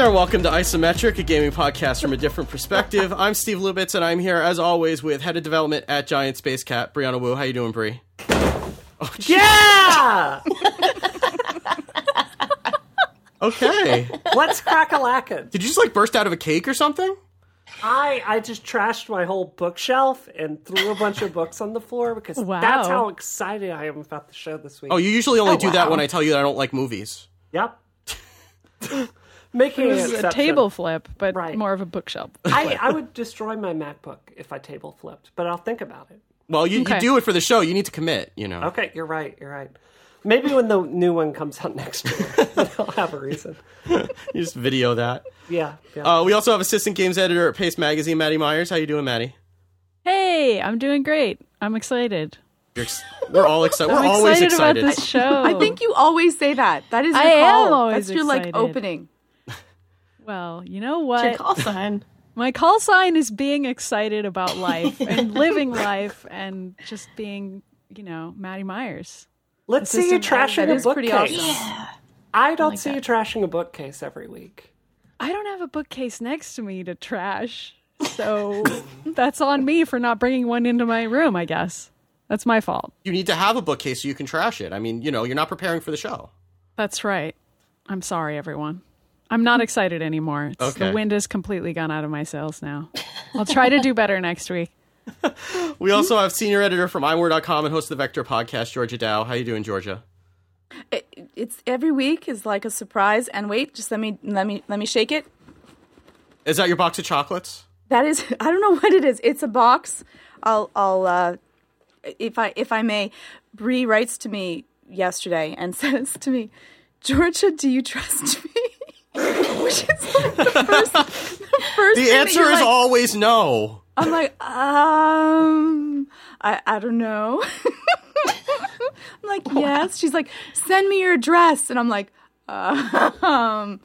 there, and welcome to Isometric, a gaming podcast from a different perspective. I'm Steve Lubitz, and I'm here as always with head of development at Giant Spacekat, Brianna Wu. How you doing, Bri? Oh, Yeah! Okay. What's crack-a-lackin'? Did you just like burst out of a cake or something? I I just trashed my whole bookshelf and threw a bunch of books on the floor because Wow. that's how excited I am about the show this week. Oh, you usually only Oh, do that when I tell you that I don't like movies. Yep. Making It was a table flip, but Right. more of a bookshelf. I, I would destroy my MacBook if I table flipped, but I'll think about it. Well, you, Okay. you do it for the show. You need to commit, you know. Okay, you're right. You're right. Maybe when the new one comes out next year, I'll have a reason. You just video that. Yeah. yeah. Uh, we also have assistant games editor at Paste Magazine, Maddie Myers. How you doing, Maddie? Hey, I'm doing great. I'm excited. You're ex- we're all excited. We're I'm always excited, excited. about this show. I think you always say that. That is your I am call. always That's your like opening. Well, you know Your what? call sign. My call sign is being excited about life and living life and just being, you know, Maddie Myers. Let's see you assistant trashing a bookcase. awesome. I don't see you trashing a bookcase every week. I don't have a bookcase next to me to trash. So that's on me for not bringing one into my room, I guess. That's my fault. you need to have a bookcase so you can trash it. I mean, you know, you're not preparing for the show. That's right. I'm sorry, everyone. I'm not excited anymore. It's, Okay. The wind has completely gone out of my sails now. I'll try to do better next week. We also have senior editor from iMore.com and host of the Vector podcast, Georgia Dow. How you doing, Georgia? It, it's every week is like a surprise. And wait, just let me let me let me shake it. Is that your box of chocolates? That is, I don't know what it is. It's a box. I'll I'll uh, if I if I may. Bree writes to me yesterday and says to me, Georgia, do you trust me? Which is like the first, the first The answer is like- always no. I'm like, um, I, I don't know. I'm like, yes. She's like, send me your address, and I'm like, uh, um,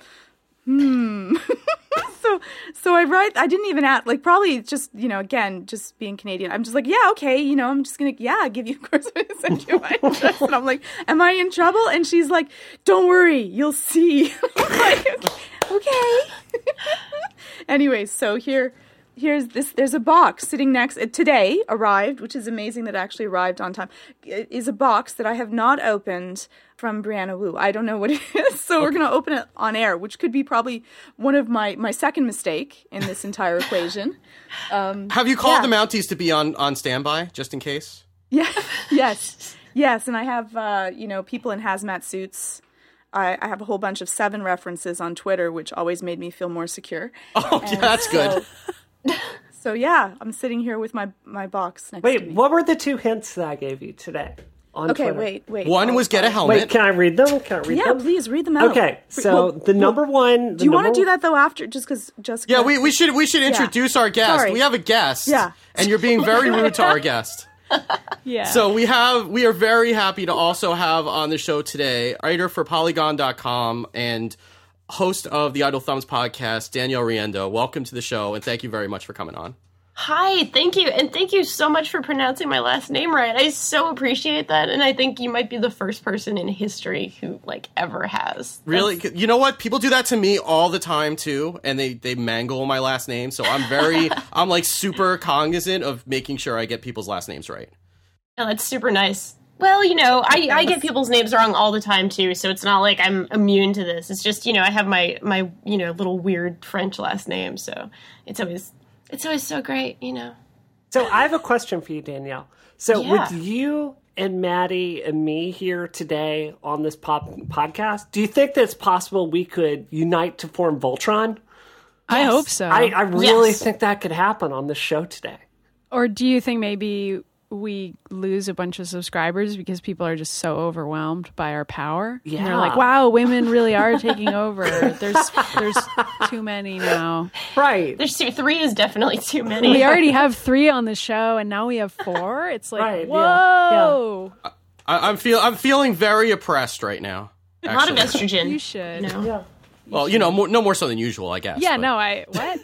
hmm. so, so I write. I didn't even ask. Like, probably just you know, again, just being Canadian. I'm just like, yeah, okay, you know, I'm just gonna, yeah, give you, of course, I'm gonna send you my address, and I'm like, am I in trouble? And she's like, don't worry, you'll see. Like, okay. anyway, so here here's this there's a box sitting next it today arrived which is amazing that it actually arrived on time it is a box that i have not opened from brianna wu i don't know what it is so we're going to open it on air which could be probably one of my my second mistake in this entire equation Have you called Yeah. the Mounties to be on, on standby, just in case? yeah yes yes and i have uh you know people in hazmat suits I, I have a whole bunch of seven references on Twitter, which always made me feel more secure. Oh, yeah, that's good. So yeah, I'm sitting here with my my box next to Wait, me. what were the two hints that I gave you today? On Okay, Twitter? wait, wait. One was get a sorry. helmet. Wait, can I read them? Can I read Yeah, them? please read them out. Okay, so well, the number one. Do you want to do that though after, just because Jessica? yeah, we, we should we should introduce our guest. Sorry. We have a guest. Yeah. And you're being very rude to our guest. Yeah. So we have we are very happy to also have on the show today writer for Polygon.com and host of the Idle Thumbs podcast, Danielle Riendeau. Welcome to the show and thank you very much for coming on. Hi, thank you, and thank you so much for pronouncing my last name right. I so appreciate that, and I think you might be the first person in history who like ever has. Really, you know what? People do that to me all the time too, and they they mangle my last name. So I'm very I'm like super cognizant of making sure I get people's last names right. Oh, that's super nice. Well, you know, I, I get people's names wrong all the time too, so it's not like I'm immune to this. It's just you know I have my my you know little weird French last name, so it's always it's always so great, you know. So I have a question for you, Danielle. So Yeah. with you and Maddie and me here today on this pop podcast, do you think that it's possible we could unite to form Voltron? I hope so. I, I really Yes. think that could happen on this show today. or do you think maybe we lose a bunch of subscribers because people are just so overwhelmed by our power? And they're like, "Wow, women really are taking over. There's there's too many now. Right. There's two, three is definitely too many. We already have three on the show, and now we have four. It's like, Right, yeah, whoa, I, I'm feel I'm feeling very oppressed right now. a lot of estrogen. you should. you know? Yeah. Well, you know, more, no more so than usual, I guess. Yeah, but- no, I what?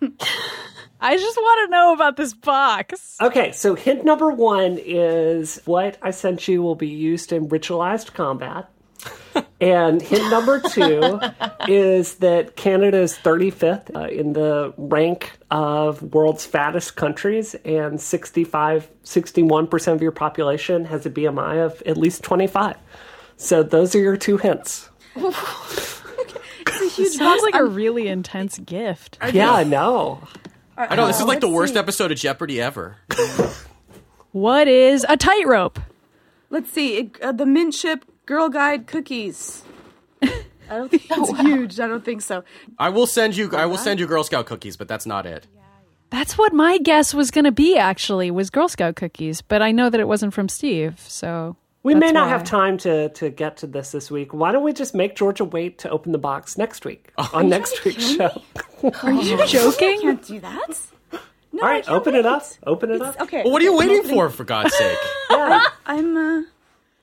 I just want to know about this box. Okay, so hint number one is what I sent you will be used in ritualized combat. And hint number two is that Canada is 35th uh, in the rank of world's fattest countries, and 65, 61% of your population has a BMI of at least 25. So those are your two hints. It's a huge Sounds box. like a I'm- really intense gift. Yeah, I know. I know this is like the worst see. episode of Jeopardy ever. What is a tightrope? Let's see. It, uh, the Mint Chip Girl Guide cookies. I don't think it's huge. I don't think so. I will send you. I will send you Girl Scout cookies, but that's not it. That's what my guess was going to be. Actually, was Girl Scout cookies, but I know that it wasn't from Steve. So We may not why. have time to, to get to this this week. Why don't we just make Georgia wait to open the box next week on next week's show? Are you joking? I can't do that. No, All I right, can't open wait. it up. Open it up. Okay. Well, what are you waiting for? For God's sake! I'm. Uh,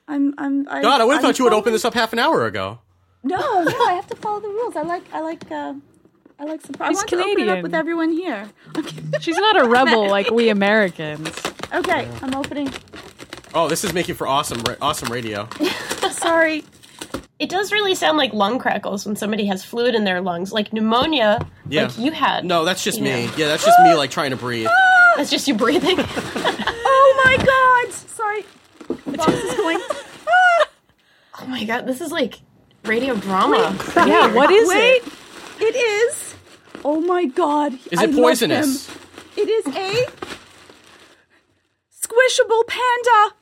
I'm. I'm. I, God, I would have thought you would open following- this up half an hour ago. No, no, I have to follow the rules. I like. I like. Uh, I like. Surprise. I He's want to open it up with everyone here. Okay. She's not a rebel like we Americans. okay, I'm opening. Oh, this is making for awesome, ra- awesome radio. Sorry. It does really sound like lung crackles when somebody has fluid in their lungs, like pneumonia, Yeah. like you had. No, that's just me. Yeah. Yeah, that's just me, like trying to breathe. That's just you breathing. Oh my God. Sorry. The box is going. oh my god, this is like radio drama. Yeah, what is it? Wait. it? It is. Oh my God. Is it love poisonous? It is a squishable panda.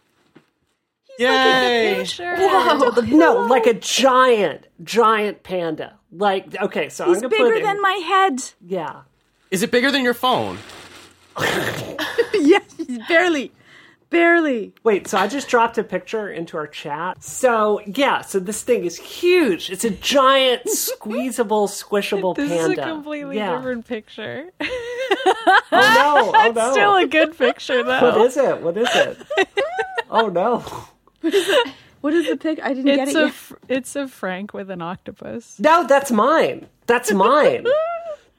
Yay! Sure. No, like a giant, giant panda. Like, okay, so He's I'm gonna put bigger it than in- my head. Yeah. Is it bigger than your phone? yes, he's barely, barely. Wait, so I just dropped a picture into our chat. So yeah, so this thing is huge. It's a giant, squeezable, squishable This panda. This is a completely yeah. different picture. Oh no! Oh no! Still a good picture though. What is it? What is it? oh no! What is the pic? I didn't get it a yet. fr- it's a Frank with an octopus. No, that's mine. That's mine.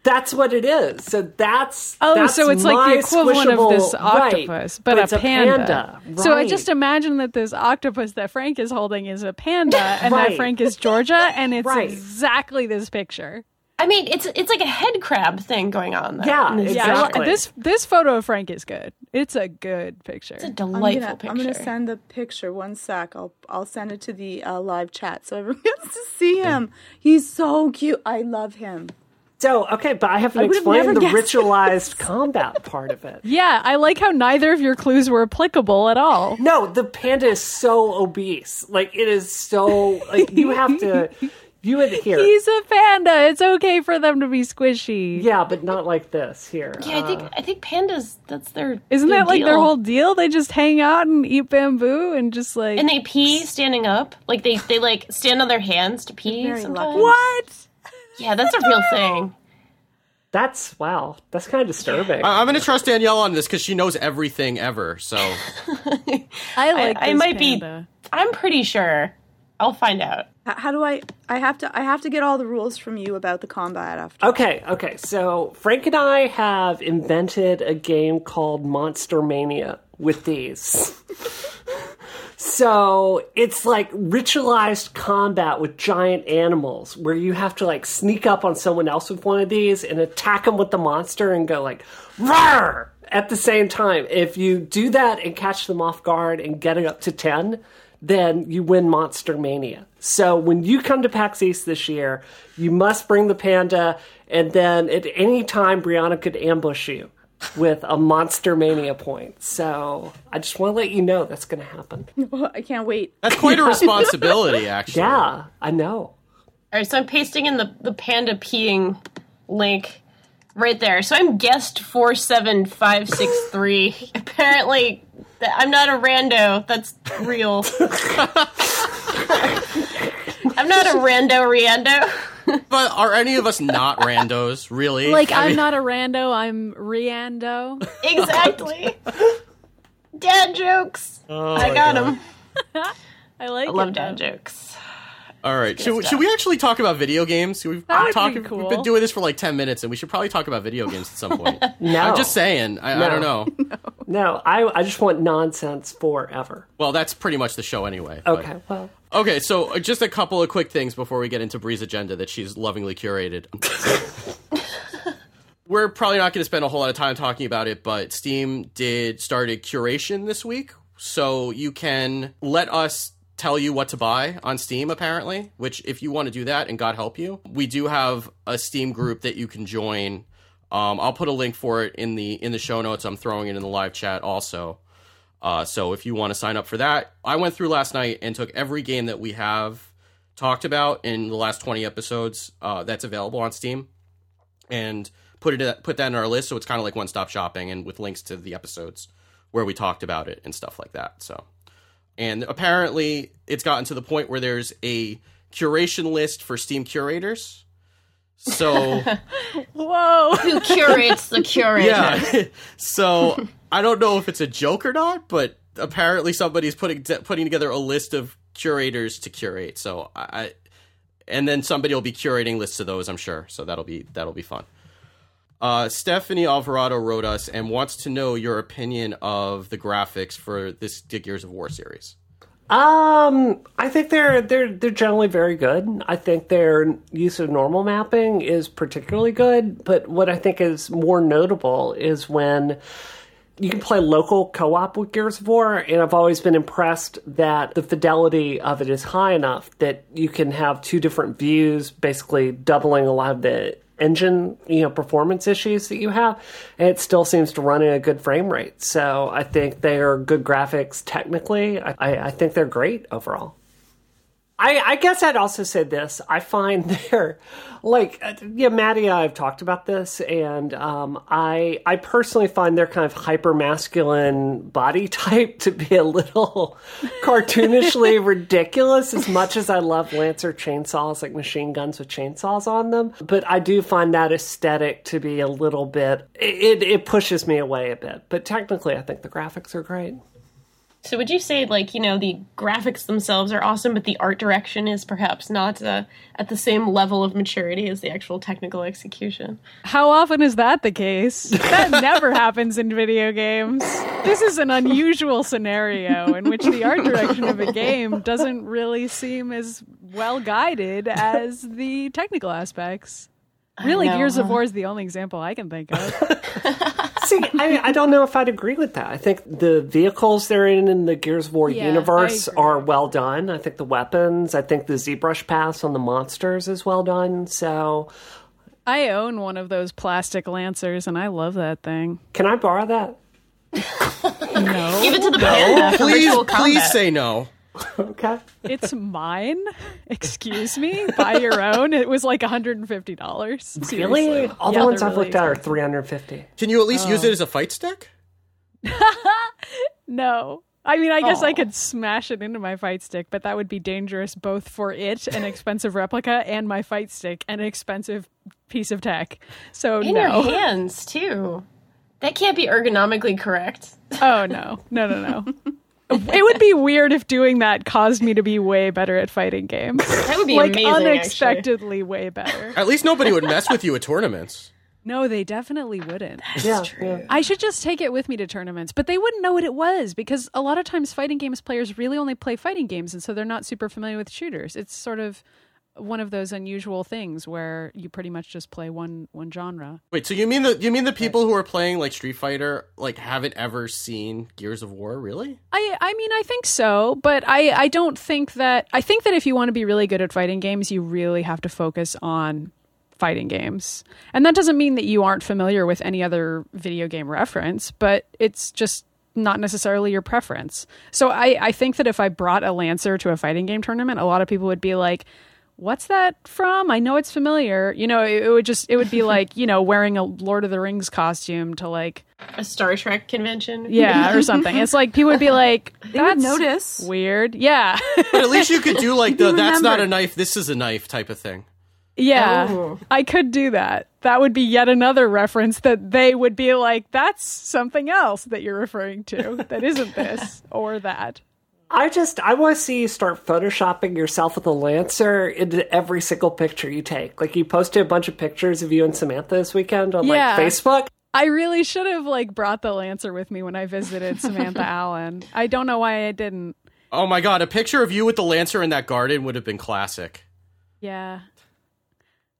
That's what it is. So that's Oh, that's so it's like the equivalent of this squishable- right, octopus, but, it's a panda. panda. So I just imagine that this octopus that Frank is holding is a panda, and Right. that Frank is Georgia, and it's Right. exactly this picture. I mean, it's it's like a head crab thing going on there. yeah, Yeah, exactly. li- this this photo of Frank is good. It's a good picture. It's a I'm delightful gonna, picture. I'm gonna send the picture. One sec. I'll I'll send it to the uh, live chat so everyone gets to see him. He's so cute. I love him. so okay, but I have to I would've the guessed ritualized combat part of it. yeah, I like how neither of your clues were applicable at all. No, the panda is so obese. Like it is so like you have to you would hear. He's a panda. It's okay for them to be squishy. yeah, but not like this here. yeah, I think uh, I think pandas. That's their. Isn't their that like their whole deal? They just hang out and eat bamboo and just like And they pee standing up. Like they they like stand on their hands to pee. Sometimes. what? Yeah, that's a real thing. That's wow. That's kind of disturbing. I- I'm going to trust Danielle on this because she knows everything ever. So I like. I this might be- I'm pretty sure. I'll find out. How do I? I have to. I have to get all the rules from you about the combat after. Okay, okay. So Frank and I have invented a game called Monster Mania with these. so it's like ritualized combat with giant animals where you have to like sneak up on someone else with one of these and attack them with the monster and go like roar at the same time. If you do that and catch them off guard and get it up to 10, then you win Monster Mania. So when you come to PAX East this year, you must bring the panda, and then at any time, Brianna could ambush you with a Monster Mania point. So I just want to let you know that's going to happen. I can't wait. that's quite a responsibility, actually. Yeah, I know. All right, so I'm pasting in the the panda peeing link right there. So I'm guest four seven five six three. Apparently, th- I'm not a rando. That's real. I'm not a rando riando. But are any of us not randos, really? Like I I'm mean- not a rando. I'm Riendeau. Exactly. Dad jokes. Oh I got them. I like. I love it, dad though. jokes. All right. Should, we- stuff. should we actually talk about video games? We've, That would talk- be we've been doing this for like 10 minutes, and we should probably talk about video games at some point. No. I'm just saying. I, I don't know. No, I, I just want nonsense forever. Well, that's pretty much the show anyway. but- Okay, well, Okay, so uh, just a couple of quick things before we get into Bree's agenda that she's lovingly curated. We're probably not going to spend a whole lot of time talking about it, but Steam did start a curation this week, so you can let us tell you what to buy on Steam. Apparently, which if you want to do that, and God help you, we do have a Steam group that you can join. Um, I'll put a link for it in the in the show notes. I'm throwing it in the live chat also. Uh, so if you want to sign up for that, I went through last night and took every game that we have talked about in the last 20 episodes uh, that's available on Steam and put it put that in our list so it's kind of like one stop shopping and with links to the episodes where we talked about it and stuff like that. So and apparently it's gotten to the point where there's a curation list for Steam curators. So Whoa. Who curates the curator? yeah. so I don't know if it's a joke or not, but apparently somebody's putting putting together a list of curators to curate. So I, I and then somebody will be curating lists of those, I'm sure. So that'll be that'll be fun. Uh, Stephanie Alvarado wrote us and wants to know your opinion of the graphics for this Gears of War series. Um, I think they're they're they're generally very good. I think their use of normal mapping is particularly good. But what I think is more notable is when you can play local co-op with Gears of War, and I've always been impressed that the fidelity of it is high enough that you can have two different views, basically doubling a lot of the engine, you know, performance issues that you have, it still seems to run at a good frame rate. So I think they are good graphics technically. I, I, think they're great overall. I, I guess I'd also say this. I find they're like uh, yeah, Maddie and I have talked about this, and um, I I personally find their kind of hyper masculine body type to be a little cartoonishly ridiculous. As much as I love Lancer chainsaws, like machine guns with chainsaws on them, but I do find that aesthetic to be a little bit. It it pushes me away a bit. But technically, I think the graphics are great. So would you say like you know the graphics themselves are awesome, but the art direction is perhaps not uh, at the same level of maturity as the actual technical execution? How often is that the case? That never happens in video games. This is an unusual scenario in which the art direction of a game doesn't really seem as well guided as the technical aspects. Really, know, Gears of? War is the only example I can think of. See, I, I don't know if I'd agree with that. I think the vehicles they're in in the Gears of War Yeah, universe are well done. I think the weapons, I think the ZBrush pass on the monsters is well done. So, I own one of those plastic lancers, and I love that thing. can I borrow that? No, Give it to the panda for Please, please say no. Okay. it's mine. Excuse me, buy your own. It was like $150. Really? All the Yeah, ones I've really looked at are 350. Can you at least use oh. it as a fight stick? No. I mean, I guess I could smash it into my fight stick, but that would be dangerous both for it, an expensive replica, and my fight stick, an expensive piece of tech. So in no. your hands too. That can't be ergonomically correct. Oh no, no, no, no. It would be weird if doing that caused me to be way better at fighting games. That would be like amazing. Actually. unexpectedly way better. At least nobody would mess with you at tournaments. No, they definitely wouldn't. Yeah, yeah. I should just take it with me to tournaments, but they wouldn't know what it was because a lot of times fighting games players really only play fighting games and so they're not super familiar with shooters. It's sort of one of those unusual things where you pretty much just play one one genre. Wait, so you mean the you mean the people who are playing like Street Fighter like haven't ever seen Gears of War? Really? I I mean I think so, but I I don't think that I think that if you want to be really good at fighting games, you really have to focus on fighting games. And that doesn't mean that you aren't familiar with any other video game reference, but it's just not necessarily your preference. So I I think that if I brought a lancer to a fighting game tournament, a lot of people would be like What's that from? I know it's familiar. You know, it, it would just it would be like, you know, wearing a Lord of the Rings costume to like A Star Trek convention. yeah, or something. It's like people would be like, They "That's notice. weird." Yeah, But at least you could do like the that's not a knife, this is a knife type of thing. yeah. Oh. I could do that. That would be yet another reference that they would be like, "That's something else that you're referring to. That isn't this or that." I just I want to see you start photoshopping yourself with a lancer into every single picture you take. Like you posted a bunch of pictures of you and Samantha this weekend on Yeah. like Facebook. I really should have like brought the Lancer with me when I visited Samantha Allen. I don't know why I didn't. Oh my god, a picture of you with the Lancer in that garden would have been classic. Yeah.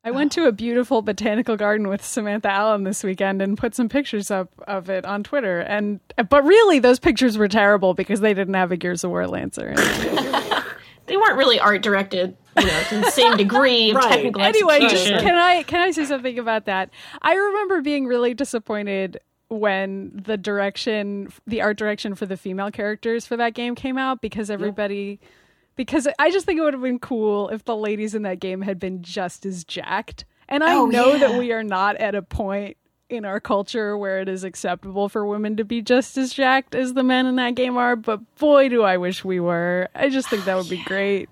I went to a beautiful botanical garden with Samantha Allen this weekend and put some pictures up of it on Twitter. And but really, those pictures were terrible because they didn't have a Gears of War Lancer. They weren't really art directed, you know, to the same degree of Right. technical anyway, just, execution. can I can I say something about that? I remember being really disappointed when the direction, the art direction for the female characters for that game came out because everybody. Because I just think it would have been cool if the ladies in that game had been just as jacked. And I Oh, know that we are not at a point in our culture where it is acceptable for women to be just as jacked as the men in that game are, but boy, do I wish we were. I just think that would be great.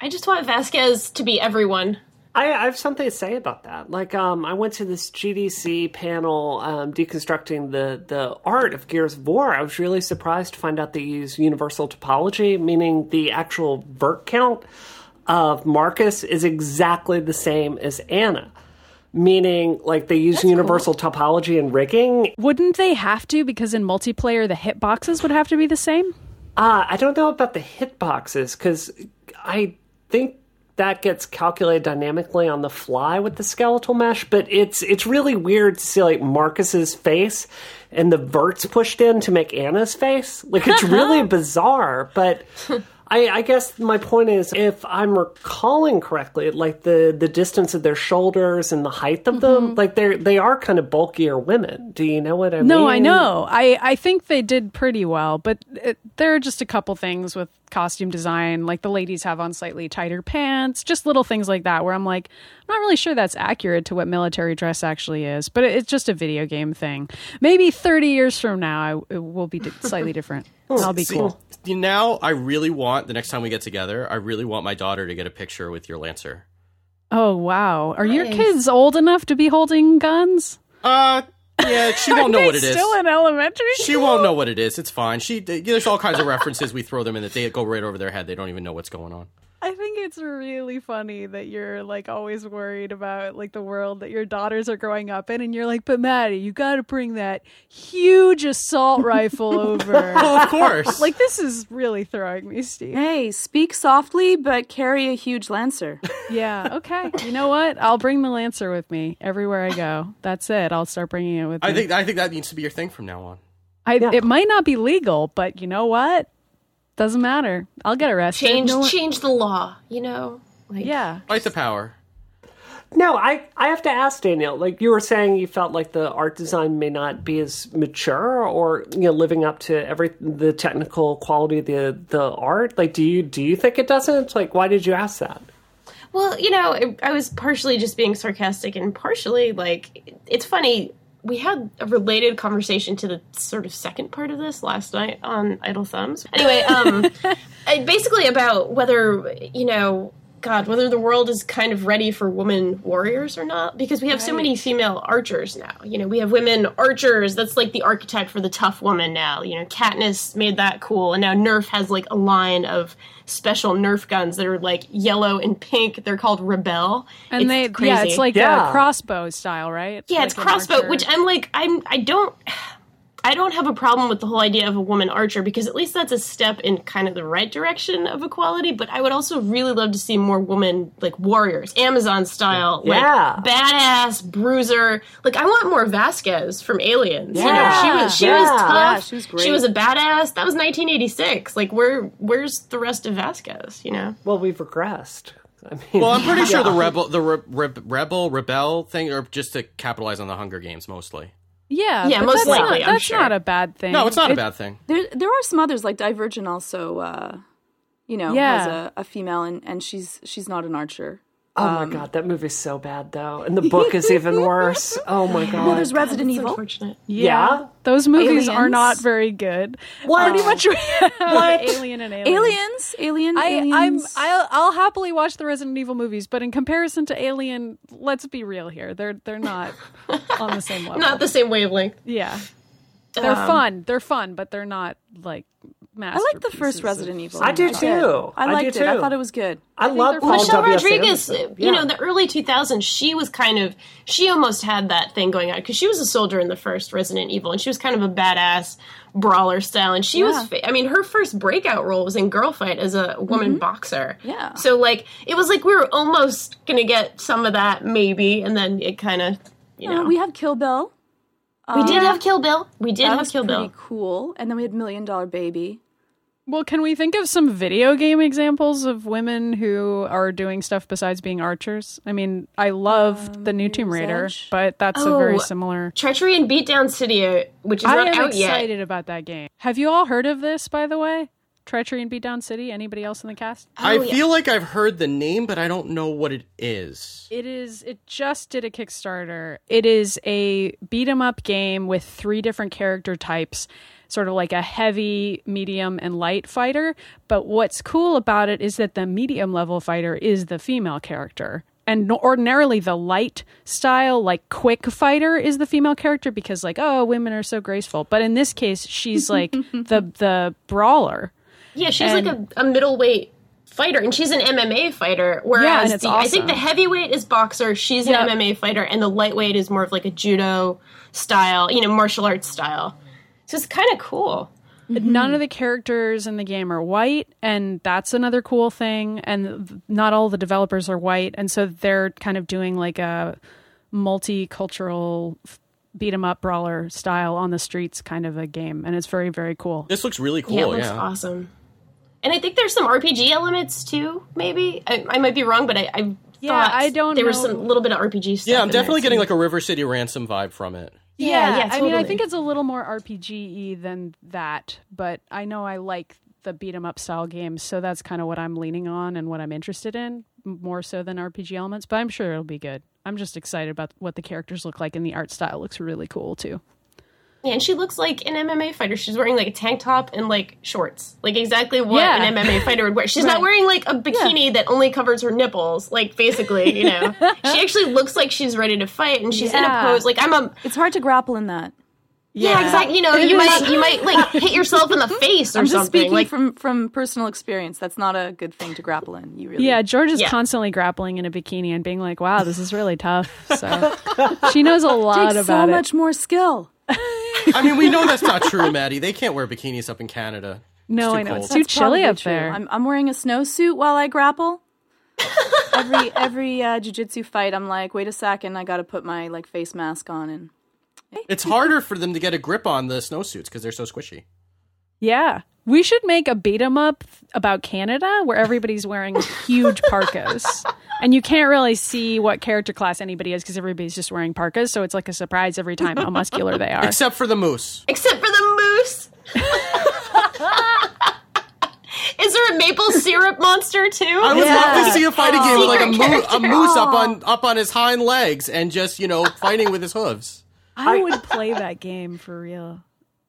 I just want Vasquez to be everyone. I, I have something to say about that. Like, um, I went to this GDC panel um, deconstructing the, the art of Gears of War. I was really surprised to find out they use universal topology, meaning the actual vert count of Marcus is exactly the same as Anya. Meaning, like, they use universal topology and rigging. Wouldn't they have to? Because in multiplayer, the hitboxes would have to be the same. Uh, I don't know about the hitboxes because I think that gets calculated dynamically on the fly with the skeletal mesh. But it's it's really weird to see like Marcus's face and the verts pushed in to make Anya's face. Like it's really bizarre. But I, I guess my point is, if I'm recalling correctly, like the the distance of their shoulders and the height of them, mm-hmm. like they're they are kind of bulkier women. Do you know what I mean? No, I know. I, I think they did pretty well, but it, there are just a couple things with costume design. Like the ladies have on slightly tighter pants, just little things like that, where I'm like, I'm not really sure that's accurate to what military dress actually is, but it's just a video game thing. Maybe 30 years from now, I, it will be di- slightly different. I'll be See, cool. you- Now, I really want the next time we get together. I really want my daughter to get a picture with your Lancer. Oh, wow. Are your kids old enough to be holding guns? Uh, yeah, she won't know what it is. Still in elementary She won't know what it is. It's fine. She there's all kinds of references we throw them in that they go right over their head. They don't even know what's going on. I think it's really funny that you're like always worried about like the world that your daughters are growing up in, and you're like, but Maddie, you got to bring that huge assault rifle over. Well, of course. like this is really throwing me, Steve. Hey, speak softly, but carry a huge lancer. Yeah, okay. You know what? I'll bring the Lancer with me everywhere I go. That's it. I'll start bringing it with me. I think I think that needs to be your thing from now on. I, it might not be legal, but you know what? Doesn't matter. I'll get arrested. Change No one- change the law, you know? Like, Yeah. Fight the power. No, I, I have to ask Danielle. Like you were saying, you felt like the art design may not be as mature, or you know, living up to every the technical quality of the the art. Like, do you do you think it doesn't? Like, why did you ask that? Well, you know, I, I was partially just being sarcastic and partially like it's funny. We had a related conversation to the sort of second part of this last night on Idle Thumbs. Anyway, um, basically about whether you know, God, whether the world is kind of ready for women warriors or not, because we have so many female archers now. You know, we have women archers. That's like the archetype for the tough woman now. You know, Katniss made that cool, and now Nerf has like a line of special Nerf guns that are like yellow and pink. They're called Rebelle. And It's they, crazy. yeah, it's like Yeah. a crossbow style, right? yeah, like it's crossbow, which I'm like, I'm I don't. I don't have a problem with the whole idea of a woman archer because at least that's a step in kind of the right direction of equality. But I would also really love to see more women like warriors, Amazon style, Yeah. like badass bruiser. Like I want more Vasquez from Aliens. You know, she Yeah. was she Yeah. was tough. Yeah, she was great. She was a badass. That was 1986. Like where where's the rest of Vasquez? You know. Well, we've regressed. I mean, Well, I'm pretty sure the rebel, the re- re- rebel, rebel thing, or just to capitalize on the Hunger Games mostly. Yeah, Yeah, but most that's likely, Not, I'm that's sure. not a bad thing. No, it's not It- a bad thing. There, there are some others like Divergent also. Uh, you know, Yeah. has a, a female, and, and she's she's not an archer. Oh my god, that movie's so bad though, and the book is even worse. Oh my god. Well, there's Resident It's Evil. unfortunate. yeah. Those movies are not very good. What? Pretty much we have What? Alien and Alien. Aliens, Alien, I, I'm Aliens. I'll, I'll happily watch the Resident Evil movies, but in comparison to Alien, let's be real here. They're they're not on the same level. Not the same wavelength. yeah, they're Um, fun. They're fun, but they're not like I like the first Resident Evil. I do too. good. I I do liked it. I thought it was good. I, love they're Paul Michelle W.S. Rodriguez, Anderson. you Yeah. know, the early 2000s, she was kind of, she almost had that thing going on because she was a soldier in the first Resident Evil and she was kind of a badass brawler style. And she Yeah. was, fa- I mean, her first breakout role was in Girl Fight as a woman boxer. Mm-hmm. Yeah. So, like, it was like we were almost going to get some of that maybe, and then it kind of, you know. Uh, we have Kill Bill. we did have Kill Bill. We did That have was Kill pretty Bill. cool. And then we had Million Dollar Baby. Well, can we think of some video game examples of women who are doing stuff besides being archers? I mean, I loved um, the new Tomb Mirror's Raider, Edge. but that's a oh, very Oh, similar. Treachery in Beatdown City, which is I not am out yet. excited about that game. Have you all heard of this, by the way? Treachery in Beatdown City. Anybody else in the cast? Oh, I Oh, yeah. feel like I've heard the name, but I don't know what it is. It is. It just did a Kickstarter. It is a beat 'em up game with three different character types, sort of like a heavy, medium, and light fighter. But what's cool about it is that the medium level fighter is the female character. And ordinarily, the light style, like quick fighter, is the female character because, like, oh, women are so graceful. But in this case, she's like the the brawler. Yeah, she's And- like a, a middleweight fighter, and she's an MMA fighter. Whereas and it's the, I think the heavyweight is boxer, she's an Yeah. MMA fighter, and the lightweight is more of like a judo style, you know, martial arts style. So it's kind of cool. none mm-hmm. of the characters in the game are white and that's another cool thing and not all the developers are white and so they're kind of doing like a multicultural beat 'em up brawler style on the streets kind of a game and it's very very cool This looks really cool. Yeah, Yeah, it looks awesome. And I think there's some RPG elements too. Maybe I, I might be wrong, but I, I Yeah, thought I don't There was know. some little bit of RPG stuff. Yeah, I'm in there, definitely too. getting like a River City Ransom vibe from it. Yeah, yeah, I mean I think it's a little more RPG than that but I know I like the beat 'em up style games so that's kind of what I'm leaning on and what I'm interested in more so than RPG elements but I'm sure it'll be good. I'm just excited about what the characters look like and the art style looks really cool too and she looks like an MMA fighter. She's wearing like a tank top and like shorts, like exactly what Yeah. an MMA fighter would wear. She's not wearing like a bikini that only covers her nipples, like basically, you know. she actually looks like she's ready to fight, and she's in a pose. Like I'm a It's hard to grapple in that. yeah, exactly. You know, you might you might like hit yourself in the face or I'm just something. speaking Like from from personal experience. That's not a good thing to grapple in. You really Yeah, George is Yeah. constantly grappling in a bikini and being like, "Wow, this is really tough." So she knows a lot takes about so it. much more skill. I mean, we know that's not true, Maddie. They can't wear bikinis up in Canada. no, I know cold. it's too That's chilly up true. there. I'm, I'm wearing a snowsuit while I grapple. every every uh, jujitsu fight, I'm like, wait a second, I got to put my like face mask on and It's harder for them to get a grip on the snowsuits because they're so squishy. yeah, we should make a beat 'em up about Canada where everybody's wearing huge parkas, and you can't really see what character class anybody is because everybody's just wearing parkas. So it's like a surprise every time how muscular they are. Except for the moose. except for the moose. Is there a maple syrup monster too? I would love to see a fighting oh, game with like a, Secret moo- a character. moose up on up on his hind legs and just you know fighting with his hooves. I would play that game for real.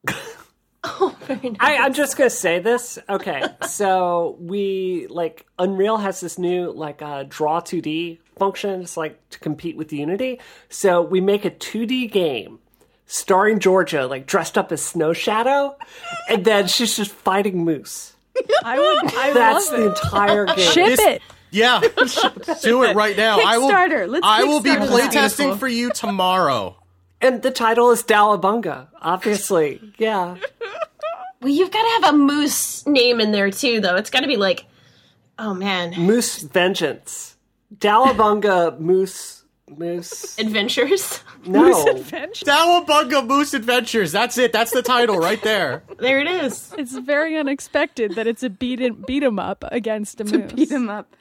I, I'm just gonna say this. Okay, so we like Unreal has this new like uh, draw 2D function. It's like to compete with Unity. So we make a 2D game starring Georgia, like dressed up as Snow Shadow, and then she's just fighting moose. I would. I That's love the it. entire game. Ship This- it. Yeah, do it right now. I will. Kickstarter. Let's I will be playtesting for you tomorrow. And the title is Dalabunga, obviously. Yeah. Well, you've got to have a moose name in there too, though. It's got to be like, oh man, Moose Vengeance. Dalabunga Moose Moose adventures. No. Dalabunga Moose Adventures. That's it. That's the title right there. there it is. It's very unexpected that it's a beat beat 'em, beat 'em up against a moose. beat him up.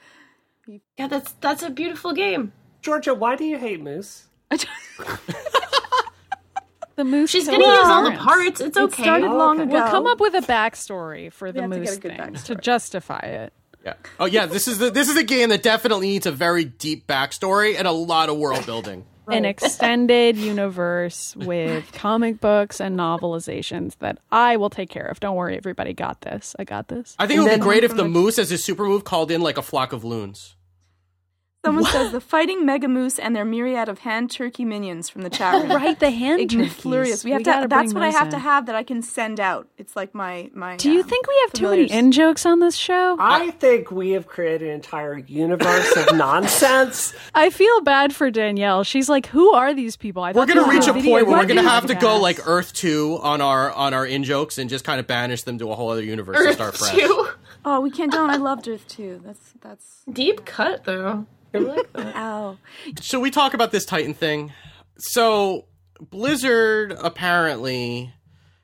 Yeah, that's that's a beautiful game. Georgia, why do you hate Moose? The moose. She's gonna use all the parts. It's okay. started long okay. ago. We'll come up with a backstory for the have to moose thing to justify it. Yeah. Oh yeah. This is the this is a game that definitely needs a very deep backstory and a lot of world building. An extended universe with comic books and novelizations that I will take care of. Don't worry, everybody. Got this. I got this. I think it would be great if the moose, as his super move, called in like a flock of loons. Someone says the fighting mega moose and their myriad of hand turkey minions from the chat room. Right, the hand Igniflurious. turkeys. We have gotta to. That's what I those have to have that I can send out. It's like my my. Do you um, think we have too many in jokes on this show? I think we have created an entire universe of nonsense. I feel bad for Danielle. She's like, who are these people? I We're gonna reach a video point where we're gonna have to go like Earth Two on our on our in jokes and just kind of banish them to a whole other universe and start fresh. Two. Oh, we can't. Don't. I loved Earth Two. That's that's. Deep cut though. I like that. Ow. Should we talk about this Titan thing? So Blizzard apparently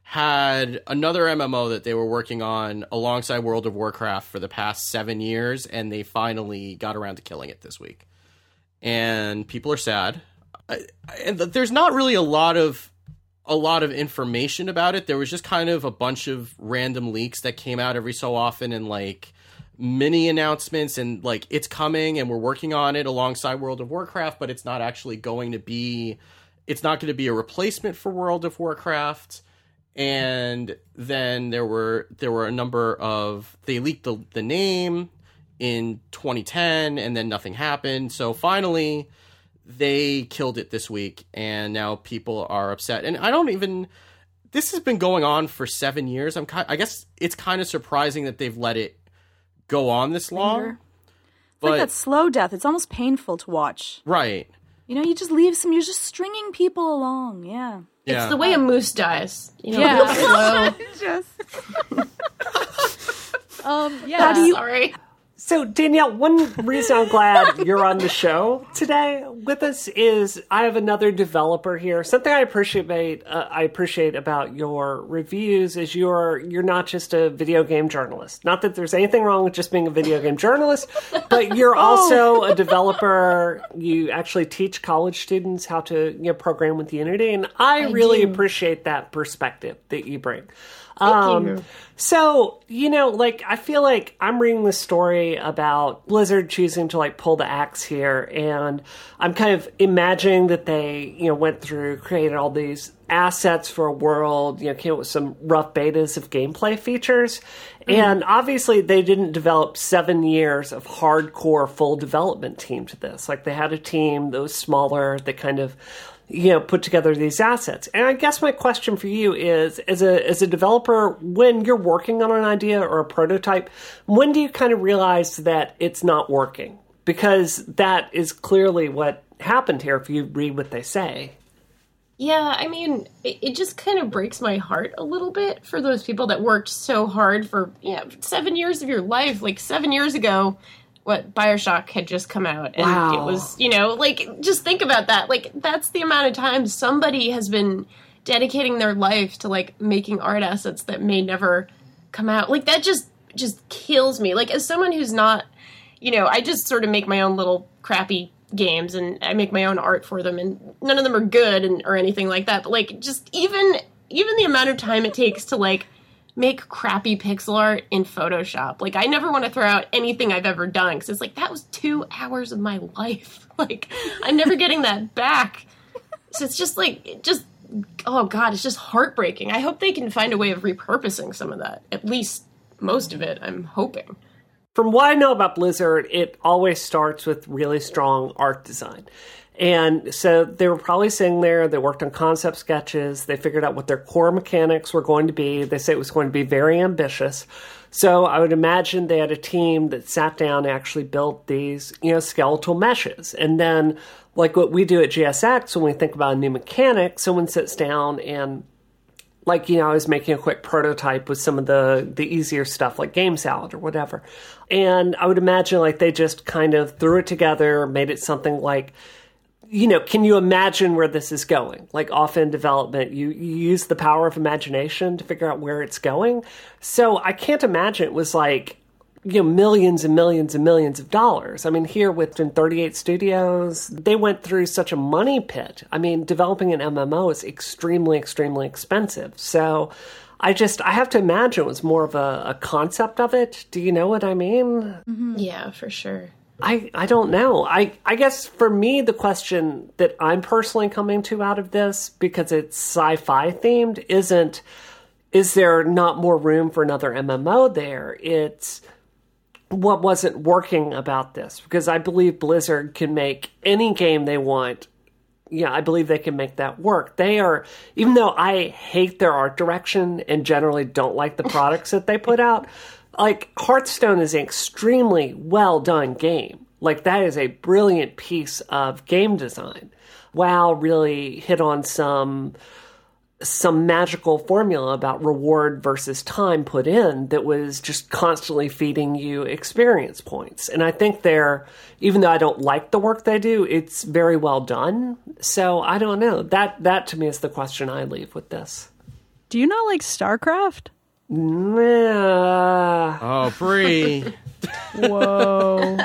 had another MMO that they were working on alongside World of Warcraft for the past seven years, and they finally got around to killing it this week. And people are sad. I- And there's not really a lot of a lot of information about it. There was just kind of a bunch of random leaks that came out every so often, and like mini announcements and like it's coming and we're working on it alongside World of Warcraft, but it's not actually going to be it's not going to be a replacement for World of Warcraft. And then there were there were a number of they leaked the the name in 2010 and then nothing happened. So finally they killed it this week and now people are upset. And I don't even this has been going on for 7 years. I'm I guess it's kind of surprising that they've let it go on this long. Linger. It's But like that slow death. It's almost painful to watch. right. You know, you just leave some. You're just stringing people along. Yeah. Yeah. It's the way a moose dies. You know, Yeah. real slow. Just. Um, yeah. Sorry. So, Danielle, one reason I'm glad you're on the show today with us is I have another developer here. Something I appreciate uh, I appreciate about your reviews is you're you're not just a video game journalist. Not that there's anything wrong with just being a video game journalist, but you're also a developer. You actually teach college students how to you know, program with Unity, and I, really do. appreciate that perspective that you bring. Um, you. So, you know, like, I feel like I'm reading this story about Blizzard choosing to, like, pull the axe here, and I'm kind of imagining that they, you know, went through, created all these assets for a world, you know, came up with some rough betas of gameplay features. And obviously, they didn't develop seven years of hardcore full development team to this. Like, they had a team that was smaller, that kind of you know put together these assets and i guess my question for you is as a as a developer when you're working on an idea or a prototype when do you kind of realize that it's not working because that is clearly what happened here if you read what they say Yeah, I mean, it, it just kind of breaks my heart a little bit for those people that worked so hard for you know, seven years of your life. Like seven years ago, what Bioshock had just come out, and Wow. it was you know like just think about that. Like that's the amount of time somebody has been dedicating their life to like making art assets that may never come out. Like that just just kills me. Like as someone who's not you know, I just sort of make my own little crappy games and I make my own art for them and none of them are good and or anything like that. But like just even even the amount of time it takes to like make crappy pixel art in Photoshop. Like I never want to throw out anything I've ever done cuz it's like that was 2 hours of my life. Like I'm never getting that back. So it's just like it just oh god, it's just heartbreaking. I hope they can find a way of repurposing some of that. At least most of it, I'm hoping. From what I know about Blizzard, it always starts with really strong art design. And so they were probably sitting there, they worked on concept sketches, they figured out what their core mechanics were going to be. They said it was going to be very ambitious. So I would imagine they had a team that sat down and actually built these, you know, skeletal meshes. And then, like what we do at GSX, when we think about a new mechanic, someone sits down and like you know i was making a quick prototype with some of the the easier stuff like GameSalad or whatever. And i would imagine like they just kind of threw it together made it something like you know can you imagine where this is going? Like often development you, you use the power of imagination to figure out where it's going. So i can't imagine it was like you know millions and millions and millions of dollars. I mean, here within 38 studios, they went through such a money pit. I mean, developing an MMO is extremely, extremely expensive. So, I just I have to imagine it was more of a, a concept of it. Do you know what I mean? Mm-hmm. Yeah, for sure. I, I don't know. I, I guess for me, the question that I'm personally coming to out of this, because it's sci fi themed, isn't is there not more room for another MMO there? It's what wasn't working about this because I believe Blizzard can make any game they want. Yeah, I believe they can make that work. They are, even though I hate their art direction and generally don't like the products that they put out, like Hearthstone is an extremely well done game. Like that is a brilliant piece of game design. WoW really hit on some some magical formula about reward versus time put in that was just constantly feeding you experience points. And I think they're, even though I don't like the work they do, it's very well done. So I don't know. That that to me is the question I leave with this. Do you not like StarCraft? Nah. Oh, free. Whoa.